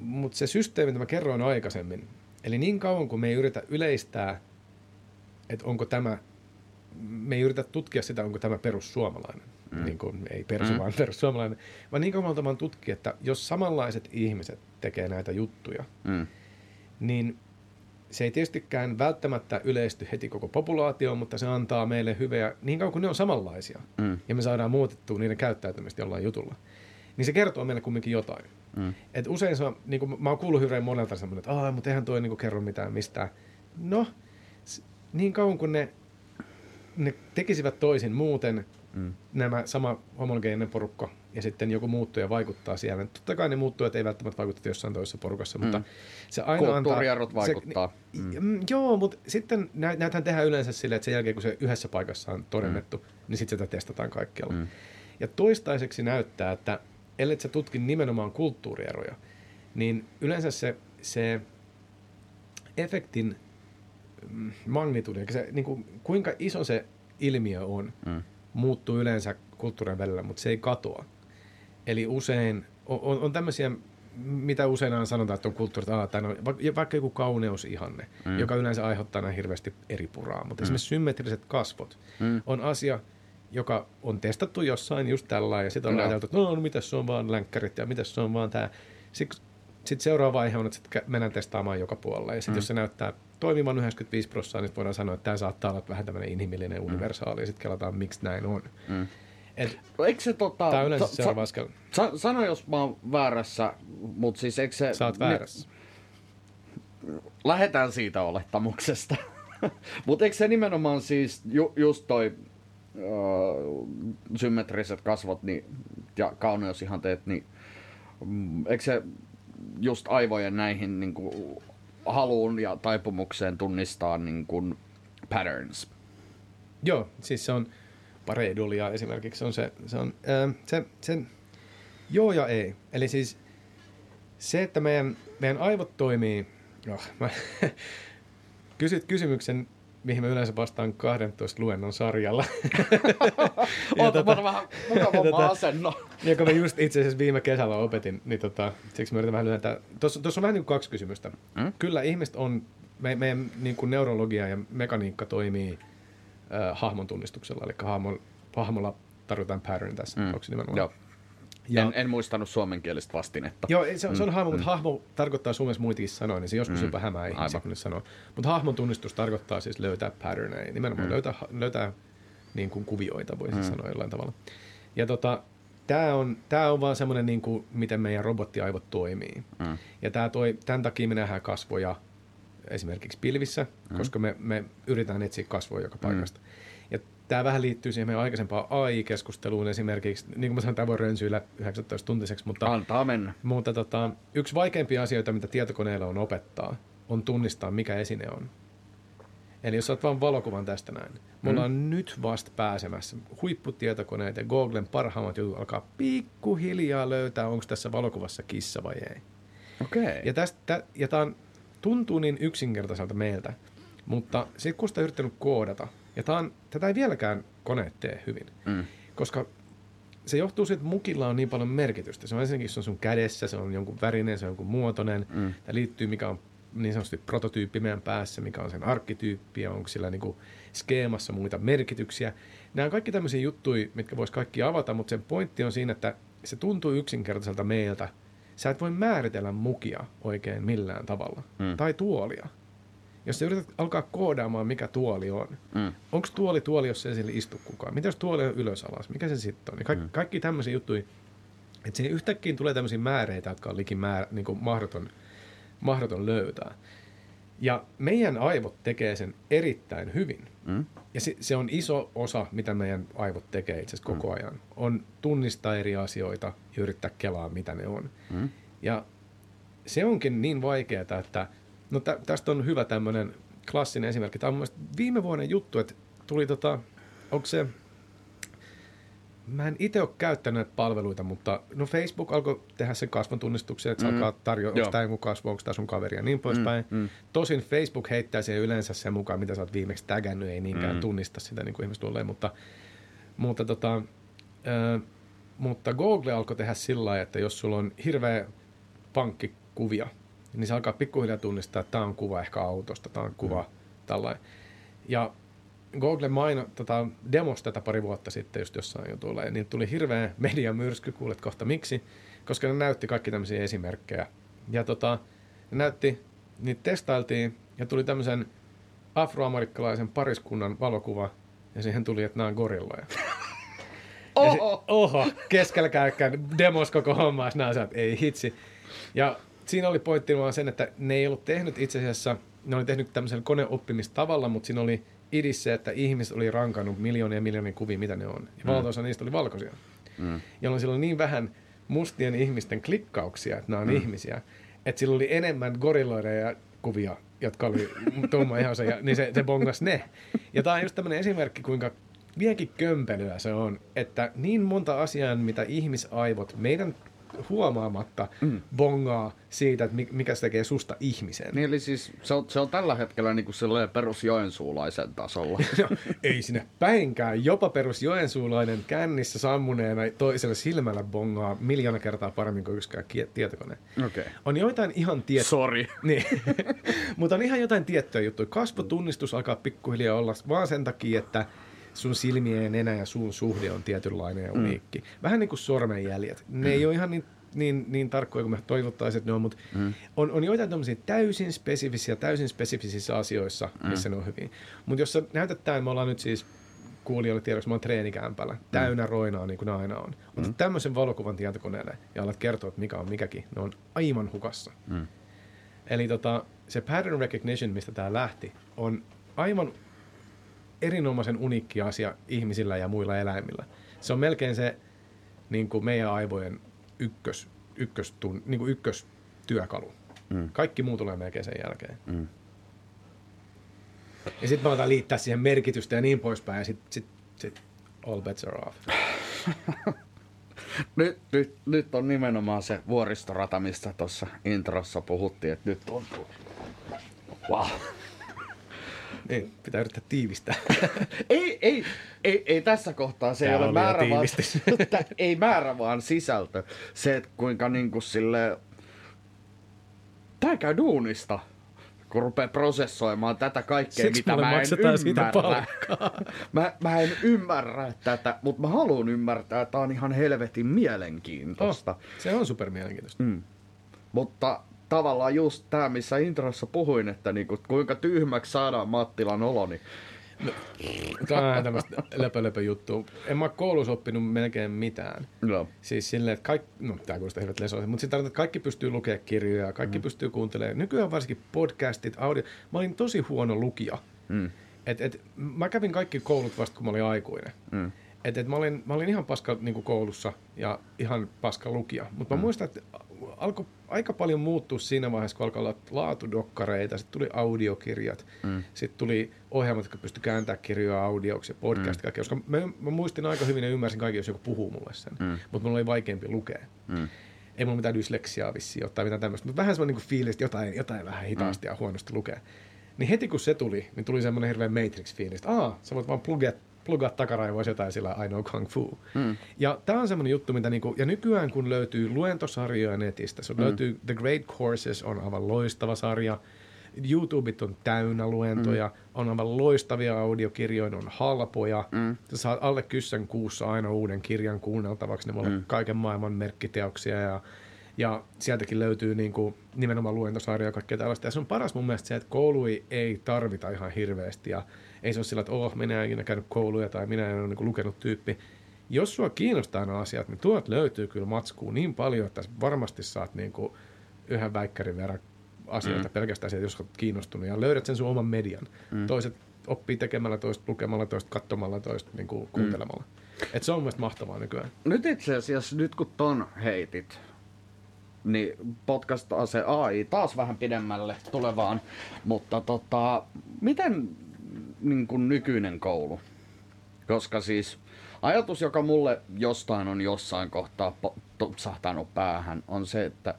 Mutta se systeemi, mitä mä kerroin aikaisemmin, eli niin kauan kuin me ei yritä yleistää, että onko tämä me ei yritä tutkia sitä, onko tämä perussuomalainen. Mm. Niin kuin, ei persu, mm. vaan perussuomalainen. Vaan niin kauan vaan tutkia, että jos samanlaiset ihmiset tekee näitä juttuja, mm. niin se ei tietystikään välttämättä yleisty heti koko populaatioon, mutta se antaa meille hyviä, niin kauan kuin ne on samanlaisia, mm. ja me saadaan muutettua niiden käyttäytymistä jollain jutulla, niin se kertoo meille kumminkin jotain. Mm. Et usein se on, niin kuin, mä oon kuullut hirveän monelta semmoinen, että mutta eihän toi niin kuin, kerro mitään mistään. No, niin kauan kuin ne ne tekisivät toisin muuten, mm. nämä sama homogeeninen porukka ja sitten joku muuttuja vaikuttaa siellä. Totta kai ne muuttujat ei välttämättä vaikuta jossain toisessa porukassa, mutta mm. se aina antaa... vaikuttaa. Se, mm. mm. Joo, mutta sitten näitähän tehdään yleensä silleen, että sen jälkeen kun se yhdessä paikassa on todennettu, mm. niin sitten sitä testataan kaikkialla. Mm. Ja toistaiseksi näyttää, että ellei sä tutki nimenomaan kulttuurieroja, niin yleensä se, se efektin magnitudi, se, niin kuin, kuinka iso se ilmiö on, mm. muuttuu yleensä kulttuurien välillä, mutta se ei katoa. Eli usein on, on tämmöisiä mitä usein sanotaan, että on kulttuuri, että tämä on, vaikka joku kauneusihanne, mm. joka yleensä aiheuttaa näin hirveästi eri puraa, mutta mm. esimerkiksi symmetriset kasvot mm. on asia, joka on testattu jossain just tällä ja sitten on no. ajateltu, että no, no mitä se on vaan länkkärit ja mitä se on vaan tämä. Sitten sit seuraava vaihe on, että sit mennään testaamaan joka puolella. Ja sitten mm. jos se näyttää toimivan 95 prosenttia, niin voidaan sanoa, että tämä saattaa olla vähän tämmöinen inhimillinen mm. universaali. Ja sitten kelataan, miksi näin on. Mm. Et, eikö se tota... Tämä on yleensä sa- seuraava askel. Sa- sano, jos mä oon väärässä, mutta siis eikö se... Sä oot väärässä. Ne, lähdetään siitä olettamuksesta. mutta eikö se nimenomaan siis ju, just toi uh, symmetriset kasvot niin, ja kauneusihanteet, niin mm, eikö se just aivojen näihin niin kuin, haluun ja taipumukseen tunnistaa niin kuin, patterns? Joo, siis se on pareidolia esimerkiksi. Se on se, se, on, ää, se, se, joo ja ei. Eli siis se, että meidän, meidän aivot toimii, oh, mä, kysyt kysymyksen, mihin mä yleensä vastaan 12 luennon sarjalla. Oota tota, vähän mukavamman tota, asenno. Joka mä just itse asiassa viime kesällä opetin, niin tota, siksi mä yritän vähän lyhentää. Tuossa, tuossa on vähän niin kuin kaksi kysymystä. Mm? Kyllä ihmiset on, me, meidän niin kuin neurologia ja mekaniikka toimii äh, hahmon tunnistuksella, eli hahmon, hahmolla tarvitaan pattern tässä mm. tapauksessa nimenomaan. Joo. Ja, en, en muistanut suomenkielistä vastinetta. Joo, se, se on mm. hahmo, mutta mm. hahmo tarkoittaa suomessa muitakin sanoja, niin se joskus mm. jopa hämää ihmisiä, kun ne sanoo. Mutta hahmon tunnistus tarkoittaa siis löytää patterneja, nimenomaan mm. löytää, löytää niin kuin kuvioita, voisi mm. sanoa jollain tavalla. Ja tota, tämä on, tää on vaan semmoinen, niin kuin, miten meidän robottiaivot toimii. Mm. Ja tää toi, tämän takia me nähdään kasvoja esimerkiksi pilvissä, mm. koska me, me yritetään etsiä kasvoja joka paikasta. Mm tämä vähän liittyy siihen meidän aikaisempaan AI-keskusteluun esimerkiksi. Niin kuin mä sanoin, tämä voi rönsyillä 19 tuntiseksi, mutta, Antaa mennä. mutta tota, yksi vaikeimpia asioita, mitä tietokoneella on opettaa, on tunnistaa, mikä esine on. Eli jos saat vain valokuvan tästä näin. Me ollaan mm. nyt vasta pääsemässä. Huipputietokoneet ja Googlen parhaimmat jutut alkaa pikkuhiljaa löytää, onko tässä valokuvassa kissa vai ei. Okay. Ja, tästä, ja tämä tuntuu niin yksinkertaiselta meiltä, mutta sitten kun sitä yrittänyt koodata – ja tää on, tätä ei vieläkään koneet tee hyvin, mm. koska se johtuu siitä, että mukilla on niin paljon merkitystä. Se on ensinnäkin se on sun kädessä, se on jonkun värinen, se on jonkun muotoinen. Mm. Tämä liittyy, mikä on niin sanotusti prototyyppi meidän päässä, mikä on sen arkkityyppi ja onko sillä niin kuin skeemassa muita merkityksiä. Nämä on kaikki tämmöisiä juttuja, mitkä voisi kaikki avata, mutta sen pointti on siinä, että se tuntuu yksinkertaiselta meiltä. Sä et voi määritellä mukia oikein millään tavalla. Mm. Tai tuolia jos sä yrität alkaa koodaamaan, mikä tuoli on, mm. onko tuoli tuoli, jos ei sille istu kukaan? Mitä jos tuoli on ylös alas? Mikä se sitten on? Ja ka- mm. Kaikki tämmöisiä juttuja, että siihen yhtäkkiä tulee tämmöisiä määreitä, jotka on likin määr, niin kuin mahdoton, mahdoton löytää. Ja meidän aivot tekee sen erittäin hyvin. Mm. Ja se, se on iso osa, mitä meidän aivot tekee itse asiassa koko mm. ajan. On tunnistaa eri asioita ja yrittää kelaa, mitä ne on. Mm. Ja se onkin niin vaikeaa, että – No tä, tästä on hyvä tämmöinen klassinen esimerkki. Tämä on mun viime vuoden juttu, että tuli tota, onko se, mä en itse ole käyttänyt näitä palveluita, mutta no Facebook alkoi tehdä sen kasvontunnistuksen, että mm. se alkaa tarjoa, onko tämä joku kasvo, onko tämä sun kaveri ja niin poispäin. Mm. Mm. Tosin Facebook heittää siihen yleensä sen mukaan, mitä sä oot viimeksi tägännyt, ei niinkään mm. tunnista sitä niin kuin ihmiset tulee, mutta, mutta, tota, äh, mutta Google alkoi tehdä sillä lailla, että jos sulla on hirveä pankkikuvia, niin se alkaa pikkuhiljaa tunnistaa, että tämä on kuva ehkä autosta, tämä on kuva mm. tällainen. Ja Google maino, tota, demos tätä pari vuotta sitten just jossain jutuilla, ja niin tuli hirveä mediamyrsky, kuulet kohta miksi, koska ne näytti kaikki tämmöisiä esimerkkejä. Ja tota, ne näytti, niin testailtiin, ja tuli tämmöisen afroamerikkalaisen pariskunnan valokuva, ja siihen tuli, että nämä on gorilloja. Oho! Se, oho, keskellä käykkään demos koko homma, ja ei hitsi. Ja siinä oli pointti vaan sen, että ne ei ollut tehnyt itse asiassa, ne oli tehnyt tämmöisellä koneoppimistavalla, mutta siinä oli idissä, että ihmiset oli rankannut miljoonia ja miljoonia kuvia, mitä ne on. Ja mm. valtaosa niistä oli valkoisia. Mm. Jolloin sillä oli niin vähän mustien ihmisten klikkauksia, että nämä on mm. ihmisiä, että sillä oli enemmän gorilloiden ja kuvia, jotka oli tumma ihosa, ja, niin se, se bongas ne. Ja tämä on just tämmöinen esimerkki, kuinka vieläkin kömpelyä se on, että niin monta asiaa, mitä ihmisaivot, meidän huomaamatta mm. bongaa siitä, että mikä se tekee susta ihmisen. Niin eli siis se on, se on tällä hetkellä niin kuin perus Joensuulaisen tasolla. no, ei sinne päinkään. Jopa perus Joensuulainen kännissä sammuneena toisella silmällä bongaa miljoona kertaa paremmin kuin yksikään tietokone. Okay. On joitain ihan tiettyjä... Sorry. niin. Mutta on ihan jotain tiettyjä juttuja. Kasvotunnistus alkaa pikkuhiljaa olla vaan sen takia, että sun silmien, nenä ja suun suhde on tietynlainen ja mm. uniikki. Mm. Vähän niin kuin sormenjäljet. Ne mm. ei ole ihan niin, niin, niin tarkkoja kuin me toivottaisiin, että ne on, mutta mm. on, on joitain tämmöisiä täysin spesifisiä, täysin spesifisissä asioissa, missä mm. ne on hyvin. Mutta jos sä näytät tämän, me ollaan nyt siis kuulijoille tiedoksi, mä oon treenikämpällä, mm. täynnä roinaa niin kuin ne aina on. Mutta mm. tämmöisen valokuvan tietokoneelle ja alat kertoa, että mikä on mikäkin, ne on aivan hukassa. Mm. Eli tota, se pattern recognition, mistä tämä lähti, on aivan erinomaisen uniikki asia ihmisillä ja muilla eläimillä. Se on melkein se niin kuin meidän aivojen ykkös, ykköstun, niin kuin ykköstyökalu. Mm. Kaikki muu tulee melkein sen jälkeen. Mm. Ja sitten me aletaan liittää siihen merkitystä ja niin poispäin, ja sitten sit, sit all bets are off. nyt, nyt, nyt on nimenomaan se vuoristorata, mistä tuossa introssa puhuttiin, että nyt tuntuu. Wow. Ei, pitää yrittää tiivistää. ei, ei, ei, ei, tässä kohtaa se Tää ei ole määrä, vaan, ei määrä, vaan sisältö. Se, että kuinka niinku sille... Tää käy duunista kun rupeaa prosessoimaan tätä kaikkea, Siksi mitä mä en ymmärrä. mä, mä en ymmärrä tätä, mutta mä haluan ymmärtää, että tää on ihan helvetin mielenkiintoista. Oh, se on super mielenkiintoista. Mm. Mutta tavallaan just tämä, missä introssa puhuin, että niinku, kuinka tyhmäksi saadaan Mattilan olo, niin No, tämä on tämmöistä löpö, löpö juttu. En mä koulussa oppinut melkein mitään. No. Siis silleen, että kaikki, no tämä kuulostaa hirveät lesoa, mutta sitten että kaikki pystyy lukemaan kirjoja, kaikki mm. pystyy kuuntelemaan. Nykyään varsinkin podcastit, audio. Mä olin tosi huono lukija. Mm. Et, et, mä kävin kaikki koulut vasta, kun mä olin aikuinen. Mm. Et, et mä, olin, mä olin ihan paska niin koulussa ja ihan paska lukija. Mutta mä mm. muistan, että alkoi aika paljon muuttua siinä vaiheessa, kun alkoi olla laatudokkareita, sitten tuli audiokirjat, mm. sitten tuli ohjelmat, jotka pystyi kääntämään kirjoja audioksi ja podcast mm. kaikkea, koska mä, mä, muistin aika hyvin ja ymmärsin kaikki, jos joku puhuu mulle sen, mm. mutta mulla oli vaikeampi lukea. Mm. Ei mulla mitään dysleksiaa vissiin tai mitään tämmöistä, mutta vähän semmoinen niin fiilis, että jotain, jotain vähän hitaasti mm. ja huonosti lukea. Niin heti kun se tuli, niin tuli semmoinen hirveä Matrix-fiilis, että aa, sä voit vaan plugia plugaa takaraivoissa jotain sillä I know kung fu. Mm. Ja tämä on semmoinen juttu, mitä niinku, ja nykyään kun löytyy luentosarjoja netistä, se mm. löytyy The Great Courses on aivan loistava sarja, YouTubet on täynnä luentoja, mm. on aivan loistavia audiokirjoja, ne on halpoja. Mm. Sä saat alle kyssän kuussa aina uuden kirjan kuunneltavaksi, ne voi mm. olla kaiken maailman merkkiteoksia ja, ja sieltäkin löytyy niinku nimenomaan luentosarjoja ja kaikkea tällaista. Ja se on paras mun mielestä se, että koului ei tarvita ihan hirveästi ja ei se ole sillä, että oh, minä en ikinä käynyt kouluja tai minä en ole niin lukenut tyyppi. Jos sua kiinnostaa nämä asiat, niin tuot löytyy kyllä matskuu niin paljon, että varmasti saat niin kuin yhden väikkärin verran asioita mm. pelkästään siitä, jos olet kiinnostunut ja löydät sen sun oman median. Mm. Toiset oppii tekemällä, toiset lukemalla, toiset katsomalla, toiset niin kuin kuuntelemalla. Mm. Et se on mielestäni mahtavaa nykyään. Nyt itse asiassa, nyt kun ton heitit, niin podcastaa se AI taas vähän pidemmälle tulevaan, mutta tota, miten niin kuin nykyinen koulu. Koska siis ajatus, joka mulle jostain on jossain kohtaa tupsahtanut päähän, on se, että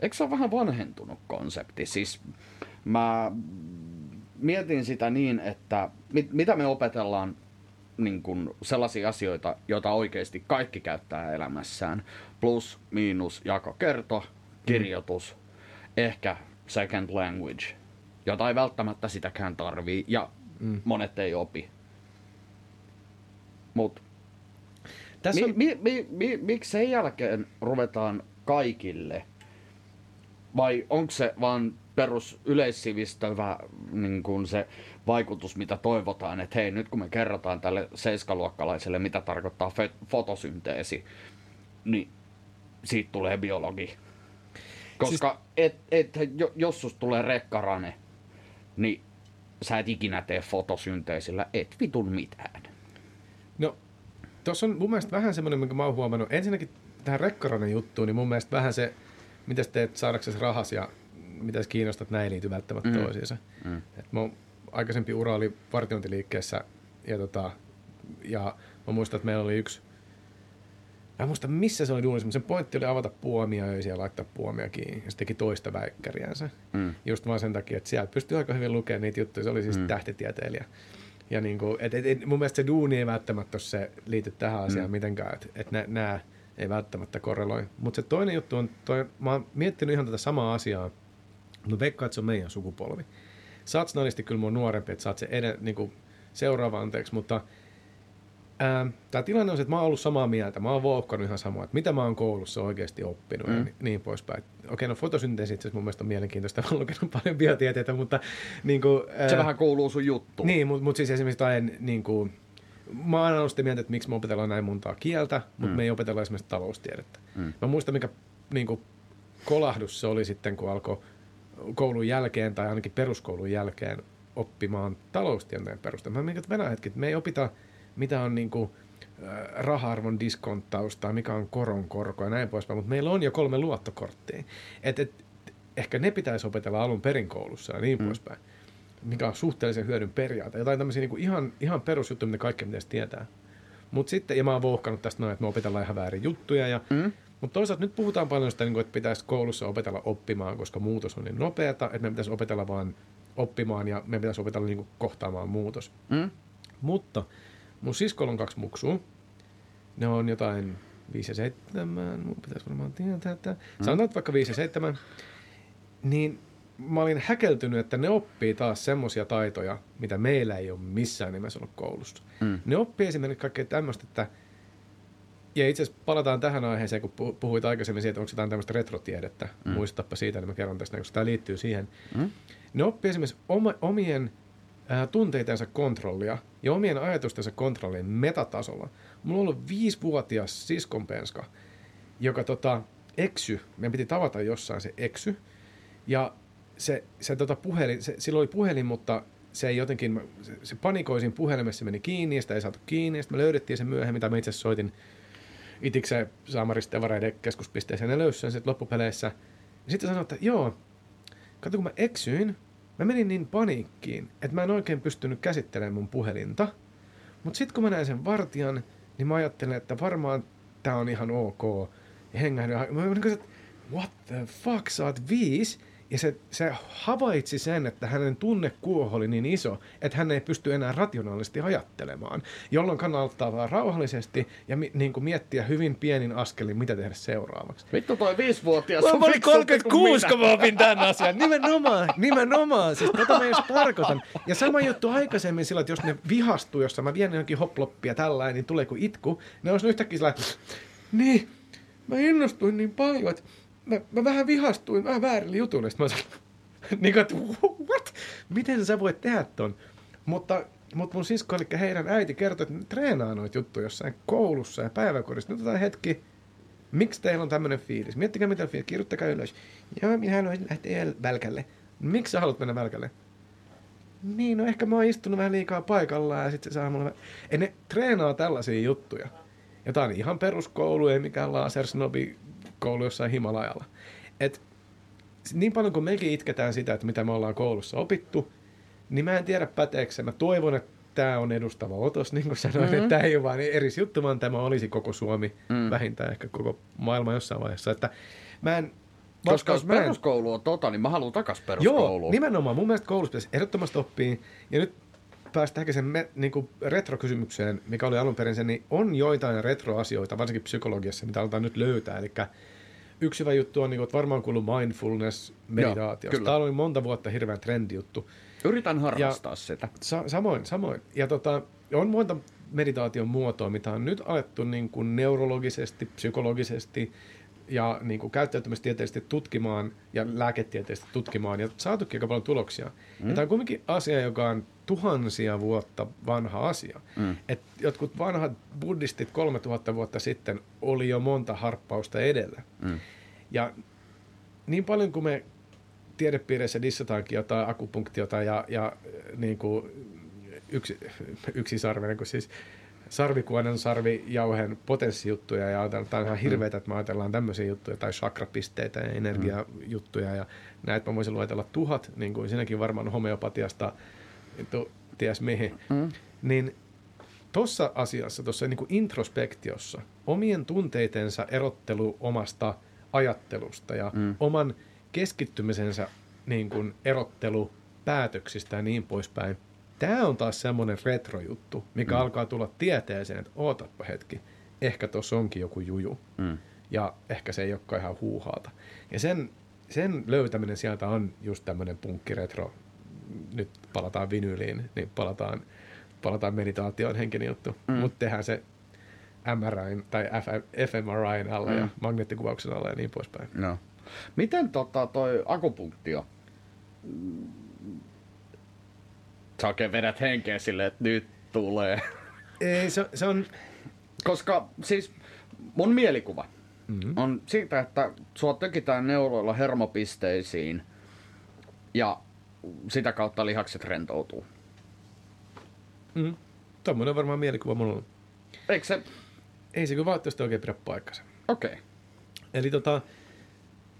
eikö se ole vähän vanhentunut konsepti? Siis mä mietin sitä niin, että mit, mitä me opetellaan niin kuin sellaisia asioita, joita oikeasti kaikki käyttää elämässään. Plus, miinus, jako, kerto, kirjoitus, mm. ehkä second language, jota ei välttämättä sitäkään tarvii. Ja mm. monet ei opi. Mut Tässä on... mi, mi, mi, miksi sen jälkeen ruvetaan kaikille? Vai onko se vaan perus yleissivistävä niin kuin se vaikutus, mitä toivotaan, että hei, nyt kun me kerrotaan tälle seiskaluokkalaiselle, mitä tarkoittaa fotosynteesi, niin siitä tulee biologi. Koska siis... et, et, jos sus tulee rekkarane, niin sä et ikinä tee fotosynteesillä, et vitun mitään. No, tuossa on mun mielestä vähän semmoinen, minkä mä oon huomannut. Ensinnäkin tähän rekkarainen juttuun, niin mun mielestä vähän se, mitä sä teet saadaksesi rahas ja mitä sä kiinnostat, näin liity välttämättä mm. toisiinsa. Mm. Et mun aikaisempi ura oli vartiointiliikkeessä ja, tota, ja mä muistan, että meillä oli yksi en muista, missä se oli duunissa, mutta sen pointti oli avata puomia öisiä ja laittaa puomia kiinni. Ja se teki toista väikkäriänsä. Mm. Just vaan sen takia, että sieltä pystyy aika hyvin lukemaan niitä juttuja. Se oli siis mm. tähtitieteilijä. Ja niin kuin, et, et, et, mun mielestä se duuni ei välttämättä se liity tähän asiaan mm. mitenkään. Että et nämä ei välttämättä korreloi. Mutta se toinen juttu on, toi, mä oon miettinyt ihan tätä samaa asiaa. No veikkaan, että se on meidän sukupolvi. Sä oot kyllä mun nuorempi, että sä oot se eden, niin kuin, seuraava anteeksi, mutta – Tämä tilanne on se, että mä oon ollut samaa mieltä. Mä oon vouhkannut ihan samaa, että mitä mä oon koulussa oikeasti oppinut mm. ja niin poispäin. Okei, no fotosynteesi itse mun mielestä on mielenkiintoista. Mä oon lukenut paljon biotieteitä, mutta... Niin kuin, se ää, vähän kuuluu sun juttuun. Niin, mutta mut siis esimerkiksi tain, niin kuin, mä oon ollut sitä mieltä, että miksi me opetellaan näin montaa kieltä, mutta mm. me ei opetella esimerkiksi taloustiedettä. Mm. Mä muistan, mikä niin kuin, kolahdus se oli sitten, kun alkoi koulun jälkeen tai ainakin peruskoulun jälkeen oppimaan taloustieteen perusteella. Mä mietin, että Venäjä hetki, että me ei opita – mitä on niin kuin, raha-arvon diskonttausta, mikä on koron korko ja näin poispäin, mutta meillä on jo kolme luottokorttia. Et, et, ehkä ne pitäisi opetella alun perin koulussa ja niin mm. poispäin, mikä on suhteellisen hyödyn periaate. Jotain tämmöisiä niin kuin ihan, ihan perusjuttuja, mitä kaikki pitäisi tietää. Mutta sitten, ja mä oon vouhkanut tästä noin, että me opetellaan ihan väärin juttuja. Ja, mm. Mutta toisaalta nyt puhutaan paljon sitä, niin että pitäisi koulussa opetella oppimaan, koska muutos on niin nopeata, että me pitäisi opetella vaan oppimaan ja me pitäisi opetella niin kuin kohtaamaan muutos. Mm. Mutta Mun siskolla on kaksi muksua. Ne on jotain 5 ja 7, mun pitäisi varmaan tietää, että mm. sanotaan vaikka 5 ja 7, niin mä olin häkeltynyt, että ne oppii taas semmoisia taitoja, mitä meillä ei ole missään nimessä ollut koulussa. Mm. Ne oppii esimerkiksi kaikkea tämmöistä, että ja itse asiassa palataan tähän aiheeseen, kun puhuit aikaisemmin siitä, että onko jotain tämmöistä retrotiedettä. Mm. Muistappa siitä, niin mä kerron tästä, koska tämä liittyy siihen. Mm. Ne oppii esimerkiksi oma, omien tunteitensa kontrollia ja omien ajatustensa kontrollin metatasolla. Mulla on ollut viisivuotias siskonpenska, joka tota, eksy, meidän piti tavata jossain se eksy, ja se, se tota puhelin, se, sillä oli puhelin, mutta se ei jotenkin, se, se panikoisin puhelimessa, meni kiinni, sitä ei saatu kiinni, sitten me löydettiin se myöhemmin, mitä mä itse soitin itikseen Saamaristavareiden keskuspisteeseen, ne löysi sen sitten loppupeleissä. Sitten sanoin, että joo, kato kun mä eksyin, Mä menin niin paniikkiin, että mä en oikein pystynyt käsittelemään mun puhelinta. Mutta sitten kun mä näin sen vartijan, niin mä ajattelin, että varmaan tää on ihan ok. Ja hengähdin. Mä olin että what the fuck, sä oot viisi? Ja se, se havaitsi sen, että hänen tunnekuoho oli niin iso, että hän ei pysty enää rationaalisesti ajattelemaan, jolloin kannattaa vaan rauhallisesti ja mi, niin kuin miettiä hyvin pienin askelin, mitä tehdä seuraavaksi. Vittu toi viisivuotias Mä olin 36, kun mä opin tämän asian. Nimenomaan, nimenomaan. Siis tota mä just tarkoitan. Ja sama juttu aikaisemmin sillä, että jos ne vihastuu, jos mä vien johonkin hoploppia tällainen, niin tulee kuin itku. Ne olisi yhtäkkiä sillä, niin, mä innostuin niin paljon, että mä, mä vähän vihastuin vähän väärille jutuille. Sitten mä sanoin, niin että what? Miten sä voit tehdä ton? Mutta, mutta mun sisko, eli heidän äiti kertoi, että ne treenaa noita juttuja jossain koulussa ja päiväkodissa. Nyt otetaan hetki, miksi teillä on tämmöinen fiilis? Miettikää mitä fiilis, kirjoittakaa ylös. Joo, minä haluaisin lähteä välkälle. Miksi sä haluat mennä välkälle? Niin, no ehkä mä oon istunut vähän liikaa paikallaan ja sitten se saa mulle... Ei ne treenaa tällaisia juttuja. Jotain ihan peruskoulu, ei mikään lasersnobi koulu jossain Himalajalla. Et niin paljon kuin mekin itketään sitä, että mitä me ollaan koulussa opittu, niin mä en tiedä päteekö Mä toivon, että tämä on edustava otos, niin kuin sanoin, mm-hmm. että tämä ei ole vain eri juttu, vaan tämä olisi koko Suomi, mm. vähintään ehkä koko maailma jossain vaiheessa. Että mä en, koska jos peruskoulu on tota, niin mä haluan takas peruskouluun. Joo, nimenomaan. Mun mielestä koulussa pitäisi ehdottomasti oppia. Ja nyt päästä sen me, niin kuin retrokysymykseen, mikä oli alun perin se, niin on joitain retroasioita, varsinkin psykologiassa, mitä aletaan nyt löytää. Eli yksi hyvä juttu on, niin kuin, että varmaan kuuluu mindfulness meditaatio. Tämä oli monta vuotta hirveän juttu. Yritän harrastaa ja sitä. Sa- samoin, samoin. Ja tota, on monta meditaation muotoa, mitä on nyt alettu niin kuin neurologisesti, psykologisesti ja niin kuin käyttäytymistieteellisesti tutkimaan ja lääketieteellisesti tutkimaan ja saatukin aika paljon tuloksia. Mm. Ja tämä on kuitenkin asia, joka on tuhansia vuotta vanha asia. Mm. Et jotkut vanhat buddhistit 3000 vuotta sitten oli jo monta harppausta edellä. Mm. Ja niin paljon kuin me tiedepiireissä dissataankin jotain akupunktiota ja, ja niin kuin yksi, yksisarvinen, kun siis sarvikuonen, sarvijauhen potenssijuttuja ja ajatellaan ihan hirveitä, että me ajatellaan tämmöisiä juttuja tai chakrapisteitä ja energiajuttuja ja näitä mä voisin luetella tuhat, niin kuin sinäkin varmaan homeopatiasta tu, ties mihin, mm. niin tuossa asiassa, tuossa niin introspektiossa, omien tunteitensa erottelu omasta ajattelusta ja mm. oman keskittymisensä niin kuin erottelu päätöksistä ja niin poispäin. Tämä on taas semmoinen retrojuttu, mikä mm. alkaa tulla tieteeseen, että ootappa hetki, ehkä tuossa onkin joku juju. Mm. Ja ehkä se ei olekaan ihan huuhaata. Ja sen, sen löytäminen sieltä on just tämmöinen punkkiretro. Nyt palataan vinyyliin, niin palataan, palataan meditaatioon henkinen juttu. Mm. Mutta tehdään se MRI tai fMRI alla mm. ja magneettikuvauksen alla ja niin poispäin. No. Miten tota toi akupunktio? Oikein vedät henkeä silleen, että nyt tulee. Ei, se, se on... Koska siis mun mielikuva mm-hmm. on siitä, että sua tökitään neuroilla hermopisteisiin ja sitä kautta lihakset rentoutuu. Mm. Tuommoinen varmaan mielikuva mulla on. Eikö se? Ei se kyllä valitettavasti oikein pidä paikkansa. Okei. Okay. Eli tota,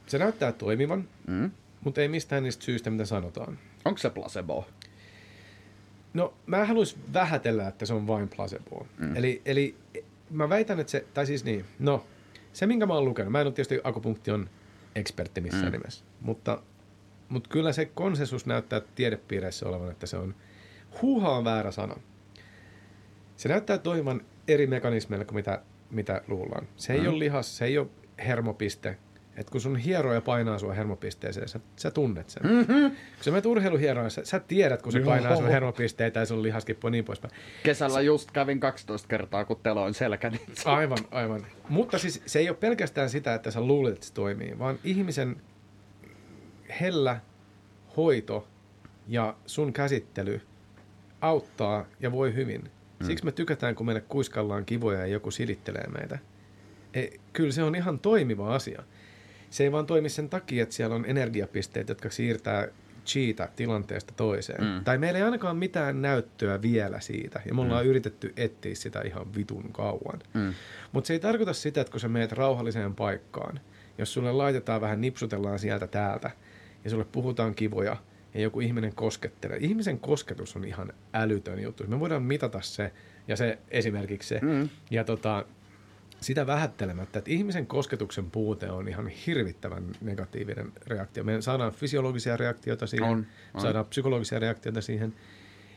se näyttää toimivan, mm. mutta ei mistään niistä syistä, mitä sanotaan. Onko se placebo? No, mä haluaisin vähätellä, että se on vain placebo. Mm. Eli, eli mä väitän, että se, tai siis niin, no, se minkä mä oon lukenut, mä en ole tietysti akupunktion ekspertti missään mm. nimessä, mutta, mutta kyllä se konsensus näyttää tiedepiireissä olevan, että se on, huuha on väärä sana. Se näyttää toimivan eri mekanismeilla kuin mitä, mitä luullaan. Se ei mm. ole lihas, se ei ole hermopiste, että kun sun hieroja painaa sua hermopisteeseen, sä, sä tunnet sen. Mm-hmm. Kun sä menet urheiluhieroja, sä, sä tiedät, kun se Joo. painaa sun hermopisteitä ja sun lihaskippu ja niin poispäin. Kesällä just kävin 12 kertaa, kun teloin selkäni. Aivan, aivan. Mutta siis se ei ole pelkästään sitä, että sä luulet, että se toimii, vaan ihmisen hellä hoito ja sun käsittely auttaa ja voi hyvin. Mm. Siksi me tykätään, kun meille kuiskallaan kivoja ja joku silittelee meitä. E, kyllä se on ihan toimiva asia se ei vaan toimi sen takia, että siellä on energiapisteet, jotka siirtää cheata tilanteesta toiseen. Mm. Tai meillä ei ainakaan mitään näyttöä vielä siitä, ja me ollaan mm. yritetty etsiä sitä ihan vitun kauan. Mm. Mutta se ei tarkoita sitä, että kun sä meet rauhalliseen paikkaan, jos sulle laitetaan vähän, nipsutellaan sieltä täältä, ja sulle puhutaan kivoja, ja joku ihminen koskettelee. Ihmisen kosketus on ihan älytön juttu. Me voidaan mitata se, ja se esimerkiksi se. Mm. Ja tota, sitä vähättelemättä, että ihmisen kosketuksen puute on ihan hirvittävän negatiivinen reaktio. Me saadaan fysiologisia reaktioita siihen, on, on. saadaan psykologisia reaktioita siihen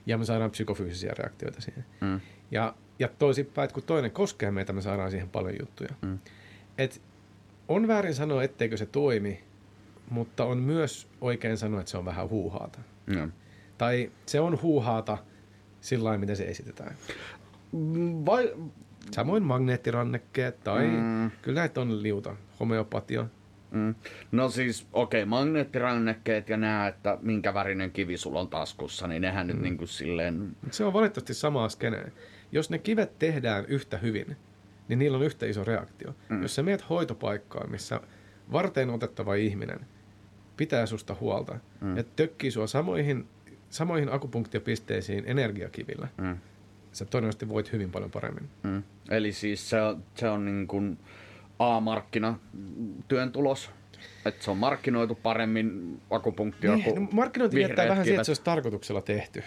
ja me saadaan psykofyysisiä reaktioita siihen. Mm. Ja, ja toisinpäin, että kun toinen koskee meitä, me saadaan siihen paljon juttuja. Mm. Et on väärin sanoa, etteikö se toimi, mutta on myös oikein sanoa, että se on vähän huuhaata. Mm. Tai se on huuhaata sillä lailla, miten se esitetään. Vai, Samoin magneettirannekkeet tai mm. kyllä näitä on liuta, homeopatia. Mm. No siis, okei, okay, magneettirannekkeet ja nämä, että minkä värinen kivi sulla on taskussa, niin nehän mm. nyt niin kuin silleen... Se on valitettavasti sama skene. Jos ne kivet tehdään yhtä hyvin, niin niillä on yhtä iso reaktio. Mm. Jos sä meet hoitopaikkaan, missä varteen otettava ihminen pitää susta huolta mm. ja tökkii sua samoihin, samoihin akupunktiopisteisiin energiakivillä, mm sä todennäköisesti voit hyvin paljon paremmin. Mm. Eli siis se on, se on niin kuin A-markkina työn tulos, että se on markkinoitu paremmin akupunktio niin, no, Markkinointi viettää vähän siitä, että se olisi tarkoituksella tehty.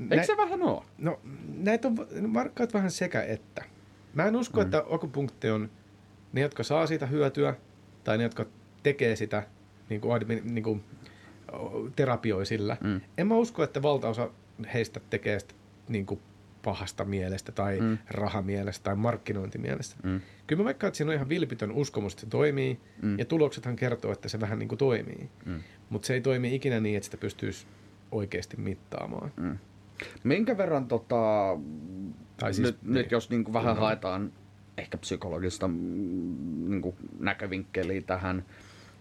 Eikö Nä, se vähän ole? No näitä on markkaat vähän sekä että. Mä en usko, mm. että akupunktio on ne, jotka saa siitä hyötyä, tai ne, jotka tekee sitä niin kuin, niin kuin, terapioi sillä. Mm. En mä usko, että valtaosa heistä tekee sitä niin kuin pahasta mielestä tai mm. rahamielestä tai markkinointimielestä. Mm. Kyllä mä vaikka, että siinä on ihan vilpitön uskomus, että se toimii, mm. ja tuloksethan kertoo, että se vähän niin kuin toimii. Mm. Mutta se ei toimi ikinä niin, että sitä pystyisi oikeasti mittaamaan. Mm. Minkä verran, tota, tai siis, nyt, niin. nyt jos niin kuin vähän mm. haetaan ehkä psykologista mm, niin kuin näkövinkkeliä tähän,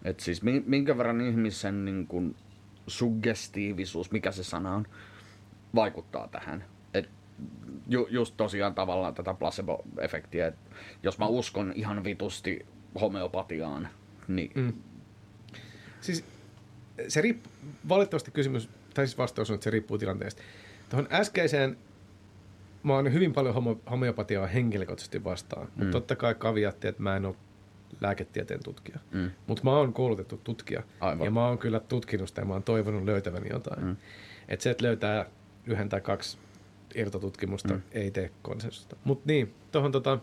että siis minkä verran ihmisen niin kuin suggestiivisuus, mikä se sana on, vaikuttaa tähän ju, just tosiaan tavallaan tätä placebo-efektiä, että jos mä uskon ihan vitusti homeopatiaan, niin... Mm. Siis se riippuu, valitettavasti kysymys, tai siis vastaus on, että se riippuu tilanteesta. Tuohon äskeiseen mä oon hyvin paljon homo, homeopatiaa henkilökohtaisesti vastaan, mm. mutta totta kai kaviatti, että mä en ole lääketieteen tutkija. Mm. Mutta mä oon koulutettu tutkija. Aivan. Ja mä oon kyllä tutkinut sitä ja mä oon toivonut löytäväni jotain. Mm. Että se, että löytää yhden tai kaksi irtotutkimusta, mm. ei tee konsensusta. Mutta niin, tuohon tota,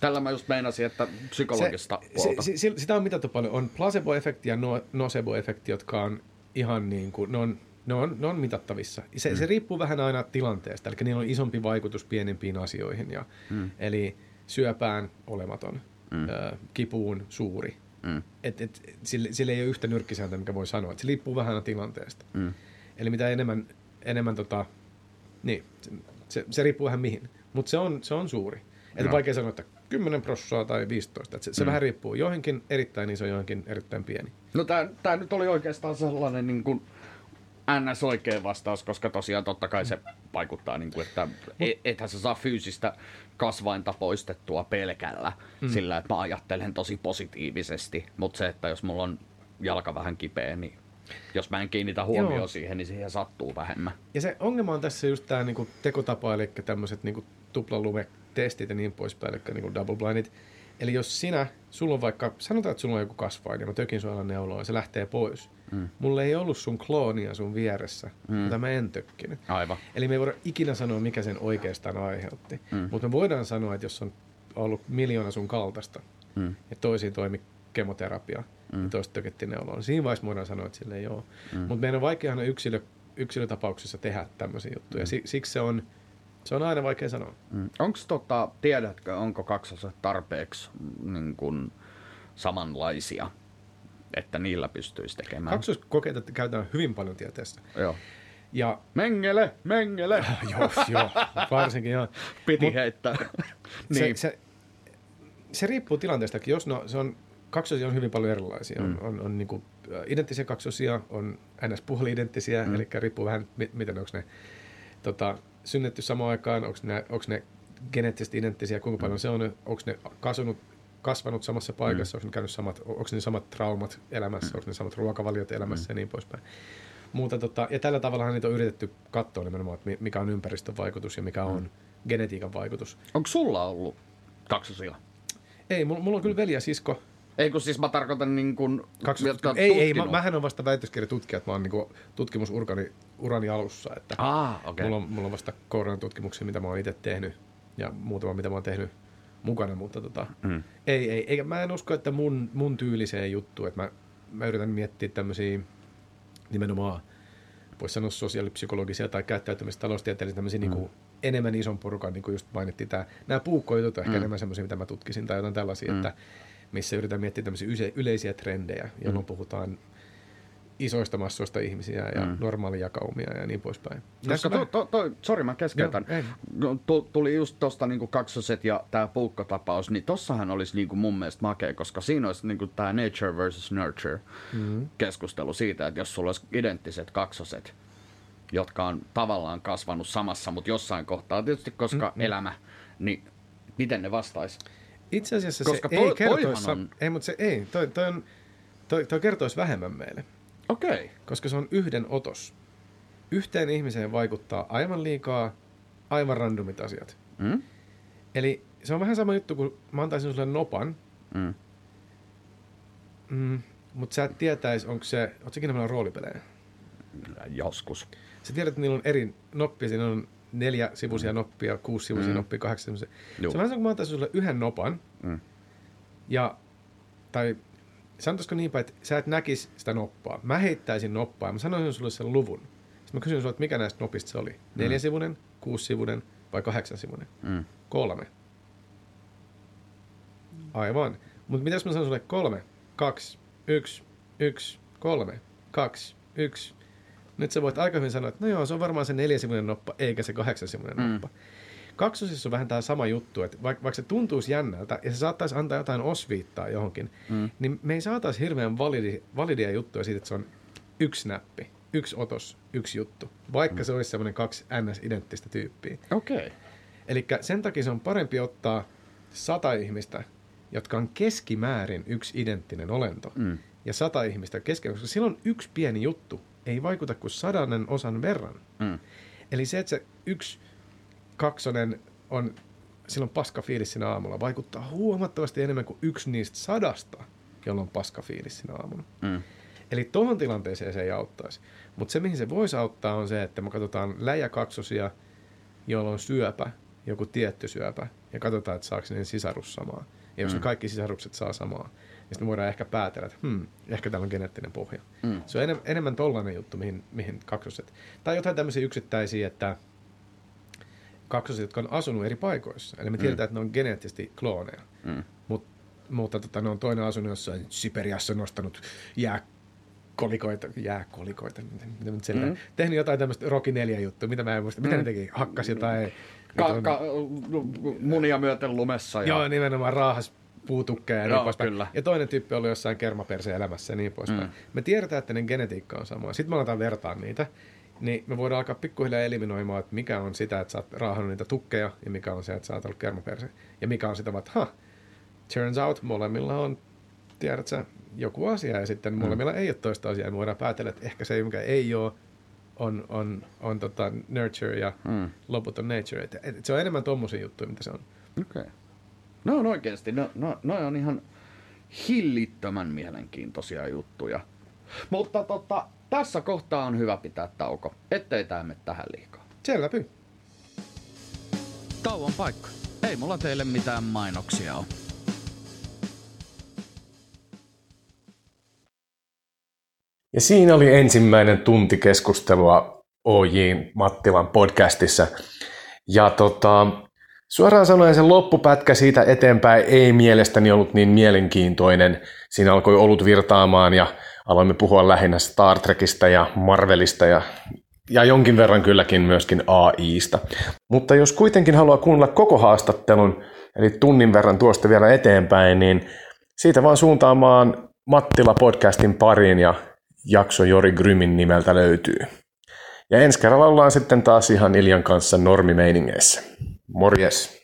Tällä mä just meinasin, että psykologista se, puolta. Se, se, sitä on mitattu paljon. On placebo-efekti ja no, nocebo-efekti, jotka on ihan niin kuin, ne on, ne on, ne on mitattavissa. Se, mm. se riippuu vähän aina tilanteesta, eli niillä on isompi vaikutus pienempiin asioihin. Ja, mm. Eli syöpään olematon, mm. ö, kipuun suuri. Mm. Et, et, sille, sille ei ole yhtä nyrkkisääntö, mikä voi sanoa. Et se riippuu vähän aina tilanteesta. Mm. Eli mitä enemmän, enemmän tota, niin, se, se, riippuu vähän mihin. Mutta se on, se on suuri. Että vaikea sanoa, että 10 prossaa tai 15. Et se, se mm. vähän riippuu. Johonkin erittäin iso, johonkin erittäin pieni. No tämä nyt oli oikeastaan sellainen niin kuin ns. oikea vastaus, koska tosiaan totta kai se vaikuttaa, niin kuin, että et, ethän sä saa fyysistä kasvainta poistettua pelkällä mm. sillä, että mä ajattelen tosi positiivisesti. Mutta se, että jos mulla on jalka vähän kipeä, niin jos mä en kiinnitä huomioon siihen, niin siihen sattuu vähemmän. Ja se ongelma on tässä just tämä niinku tekotapa, eli tämmöiset niinku tuplalume testit ja niin poispäin, eli niin kuin double blindit. Eli jos sinä, sulla on vaikka, sanotaan, että sulla on joku kasvain ja mä tökin sun alan neuloa ja se lähtee pois. Mm. Mulla ei ollut sun kloonia sun vieressä, mm. jota mä en tökkinyt. Aivan. Eli me ei voida ikinä sanoa, mikä sen oikeastaan aiheutti. Mm. Mutta me voidaan sanoa, että jos on ollut miljoona sun kaltaista mm. ja toisiin toimi kemoterapia mm. ja toista tökettiin neuloa, niin siinä vaiheessa voidaan sanoa, että sille ei ole. Mm. Mutta meidän on vaikea yksilö, yksilötapauksissa tehdä tämmöisiä juttuja. Mm. Siksi se on se on aina vaikea sanoa. Mm. Onko tota, tiedätkö, onko kaksoset tarpeeksi niin kun, samanlaisia, että niillä pystyisi tekemään? Kaksoskokeita käytetään hyvin paljon tieteessä. Joo. Ja, mengele, mengele. joo, joo, varsinkin joo. Piti Mut, heittää. niin. se, se, se, riippuu tilanteesta. Jos no, se on, kaksosia on hyvin paljon erilaisia. Mm. On, on, on niin kuin, identtisiä kaksosia, on ns. puoli-identtisiä, mm. eli riippuu vähän, miten onko ne tota, synnytty samaan aikaan, onko ne, onko ne geneettisesti identtisiä, kuinka paljon mm. se on, onko ne kasvanut, kasvanut samassa paikassa, mm. onko ne käynyt samat, onko ne samat traumat elämässä, mm. onko ne samat ruokavaliot elämässä mm. ja niin poispäin. Muuta, tota, ja tällä tavalla niitä on yritetty katsoa nimenomaan, että mikä on ympäristön vaikutus ja mikä mm. on genetiikan vaikutus. Onko sulla ollut kaksosia? Ei, mulla, mulla on kyllä veli ja sisko, ei kun siis mä tarkoitan niin kuin, Kaksi, jotka Ei, ei, mä, mähän on vasta väitöskirjatutkija, että mä oon niin tutkimusurani urani alussa. Että ah, okay. mulla, on, mulla on vasta koronatutkimuksia, mitä mä oon itse tehnyt ja muutama, mitä mä oon tehnyt mukana, mutta tota, mm. ei, ei, eikä mä en usko, että mun, mun tyyliseen juttu, että mä, mä yritän miettiä tämmöisiä nimenomaan, voisi sanoa sosiaalipsykologisia tai käyttäytymistaloustieteellisiä, tämmöisiä mm. niin enemmän ison porukan, niin kuin just mainittiin, tämä, nämä puukkojutut on ehkä mm. enemmän semmoisia, mitä mä tutkisin tai jotain tällaisia, mm. että missä yritän miettiä tämmöisiä yleisiä trendejä, jolloin mm. puhutaan isoista massoista ihmisiä ja mm. normaalijakaumia ja niin poispäin. Koska to, to, to, sorry, mä keskeytän. No, tuli just tuosta niinku kaksoset ja tämä puukkotapaus, niin tossahan olisi niinku mun mielestä makea, koska siinä olisi niinku tämä nature versus nurture mm. keskustelu siitä, että jos sulla olisi identtiset kaksoset, jotka on tavallaan kasvanut samassa, mutta jossain kohtaa, tietysti koska mm. elämä, niin miten ne vastaisi? Itse asiassa Koska se toi, ei kertoisi, on... ei, mutta se ei, toi, toi, on, toi, toi kertoisi vähemmän meille. Okei. Okay. Koska se on yhden otos. Yhteen ihmiseen vaikuttaa aivan liikaa aivan randomit asiat. Mm? Eli se on vähän sama juttu, kun mä antaisin sulle nopan, mm. Mm, mutta sä et tietäis, onko se, ootko ikinä roolipelejä? Joskus. Sä tiedät, että niillä on eri noppia, siinä on neljä sivuisia mm. noppia, kuusi sivuisia mm. noppia, kahdeksan sivuisia. Juh. Se on vähän kuin mä antaisin sulle yhden nopan, mm. ja, tai sanotaanko niin päin, että sä et näkisi sitä noppaa. Mä heittäisin noppaa ja mä sanoisin sulle sen luvun. Sitten mä kysyn sulle, että mikä näistä nopista se oli. Mm. Neljäsivuinen, kuusivuinen vai kahdeksansivuinen? Mm. Kolme. Aivan. Mutta mitä jos mä sanon sulle kolme, kaksi, yksi, yksi, kolme, kaksi, yksi, nyt sä voit aika hyvin sanoa, että no joo, se on varmaan se neljäsivuinen noppa, eikä se kahdeksansivuinen mm. noppa. Kaksosissa on vähän tämä sama juttu, että vaikka, vaikka se tuntuisi jännältä ja se saattaisi antaa jotain osviittaa johonkin, mm. niin me ei saataisi hirveän validi, validia juttuja siitä, että se on yksi näppi, yksi otos, yksi juttu, vaikka mm. se olisi semmoinen kaksi ns-identtistä tyyppiä. Okei. Okay. Eli sen takia se on parempi ottaa sata ihmistä, jotka on keskimäärin yksi identtinen olento, mm. ja sata ihmistä keskimäärin, koska silloin yksi pieni juttu ei vaikuta kuin sadannen osan verran. Mm. Eli se, että se yksi kaksonen on silloin paska fiilis siinä aamulla, vaikuttaa huomattavasti enemmän kuin yksi niistä sadasta, jolla on paska fiilis siinä aamulla. Mm. Eli tuohon tilanteeseen se ei auttaisi. Mutta se, mihin se voisi auttaa, on se, että me katsotaan läjäkaksosia jolla on syöpä, joku tietty syöpä, ja katsotaan, että saako ne sisarus samaa. Ja jos mm. kaikki sisarukset saa samaa, niin sitten voidaan ehkä päätellä, että hmm, ehkä täällä on geneettinen pohja. Mm. Se on enem, enemmän tollainen juttu, mihin, mihin kaksoset. Tai jotain tämmöisiä yksittäisiä, että kaksoset, jotka on asunut eri paikoissa. Eli me mm. tiedetään, että ne on geneettisesti klooneja. Mm. Mut, mutta tota, ne on toinen asunut jossain Siperiassa nostanut jääkolikoita, jääkolikoita, miten miten mm. tehnyt jotain tämmöistä Rocky 4 juttua, mitä mä en muista, mitä mm. ne teki, hakkasi jotain Ka- ka- munia myöten lumessa. Ja... Joo, nimenomaan raahas puutukkeja ja niin poispäin. Kyllä. Ja toinen tyyppi oli jossain kermaperseen elämässä ja niin poispäin. Mm. Me tiedetään, että ne genetiikka on sama. Sitten me aletaan vertaa niitä. Niin me voidaan alkaa pikkuhiljaa eliminoimaan, että mikä on sitä, että sä oot raahannut niitä tukkeja ja mikä on se, että sä oot ollut kermaperse. Ja mikä on sitä, että ha, turns out molemmilla on, tiedätkö joku asia ja sitten mm. molemmilla ei ole toista asiaa. Me voidaan päätellä, että ehkä se, mikä ei ole, on, on, on tota nurture ja mm. loput on nature. Et, et se on enemmän tommosia juttuja, mitä se on. Okei. Okay. No on oikeasti, no, no, no on ihan hillittömän mielenkiintoisia juttuja. Mutta tota, tässä kohtaa on hyvä pitää tauko, ettei tää mene tähän liikaa. Selvä pyy. Tauon paikka. Ei mulla teille mitään mainoksia ole. Ja siinä oli ensimmäinen tunti keskustelua OJ Mattilan podcastissa. Ja tota, suoraan sanoen se loppupätkä siitä eteenpäin ei mielestäni ollut niin mielenkiintoinen. Siinä alkoi olut virtaamaan ja aloimme puhua lähinnä Star Trekista ja Marvelista ja, ja jonkin verran kylläkin myöskin AIsta. Mutta jos kuitenkin haluaa kuunnella koko haastattelun, eli tunnin verran tuosta vielä eteenpäin, niin siitä vaan suuntaamaan Mattila podcastin pariin ja jakso Jori Grymin nimeltä löytyy. Ja ensi kerralla ollaan sitten taas ihan Iljan kanssa normimeiningeissä. Morjes!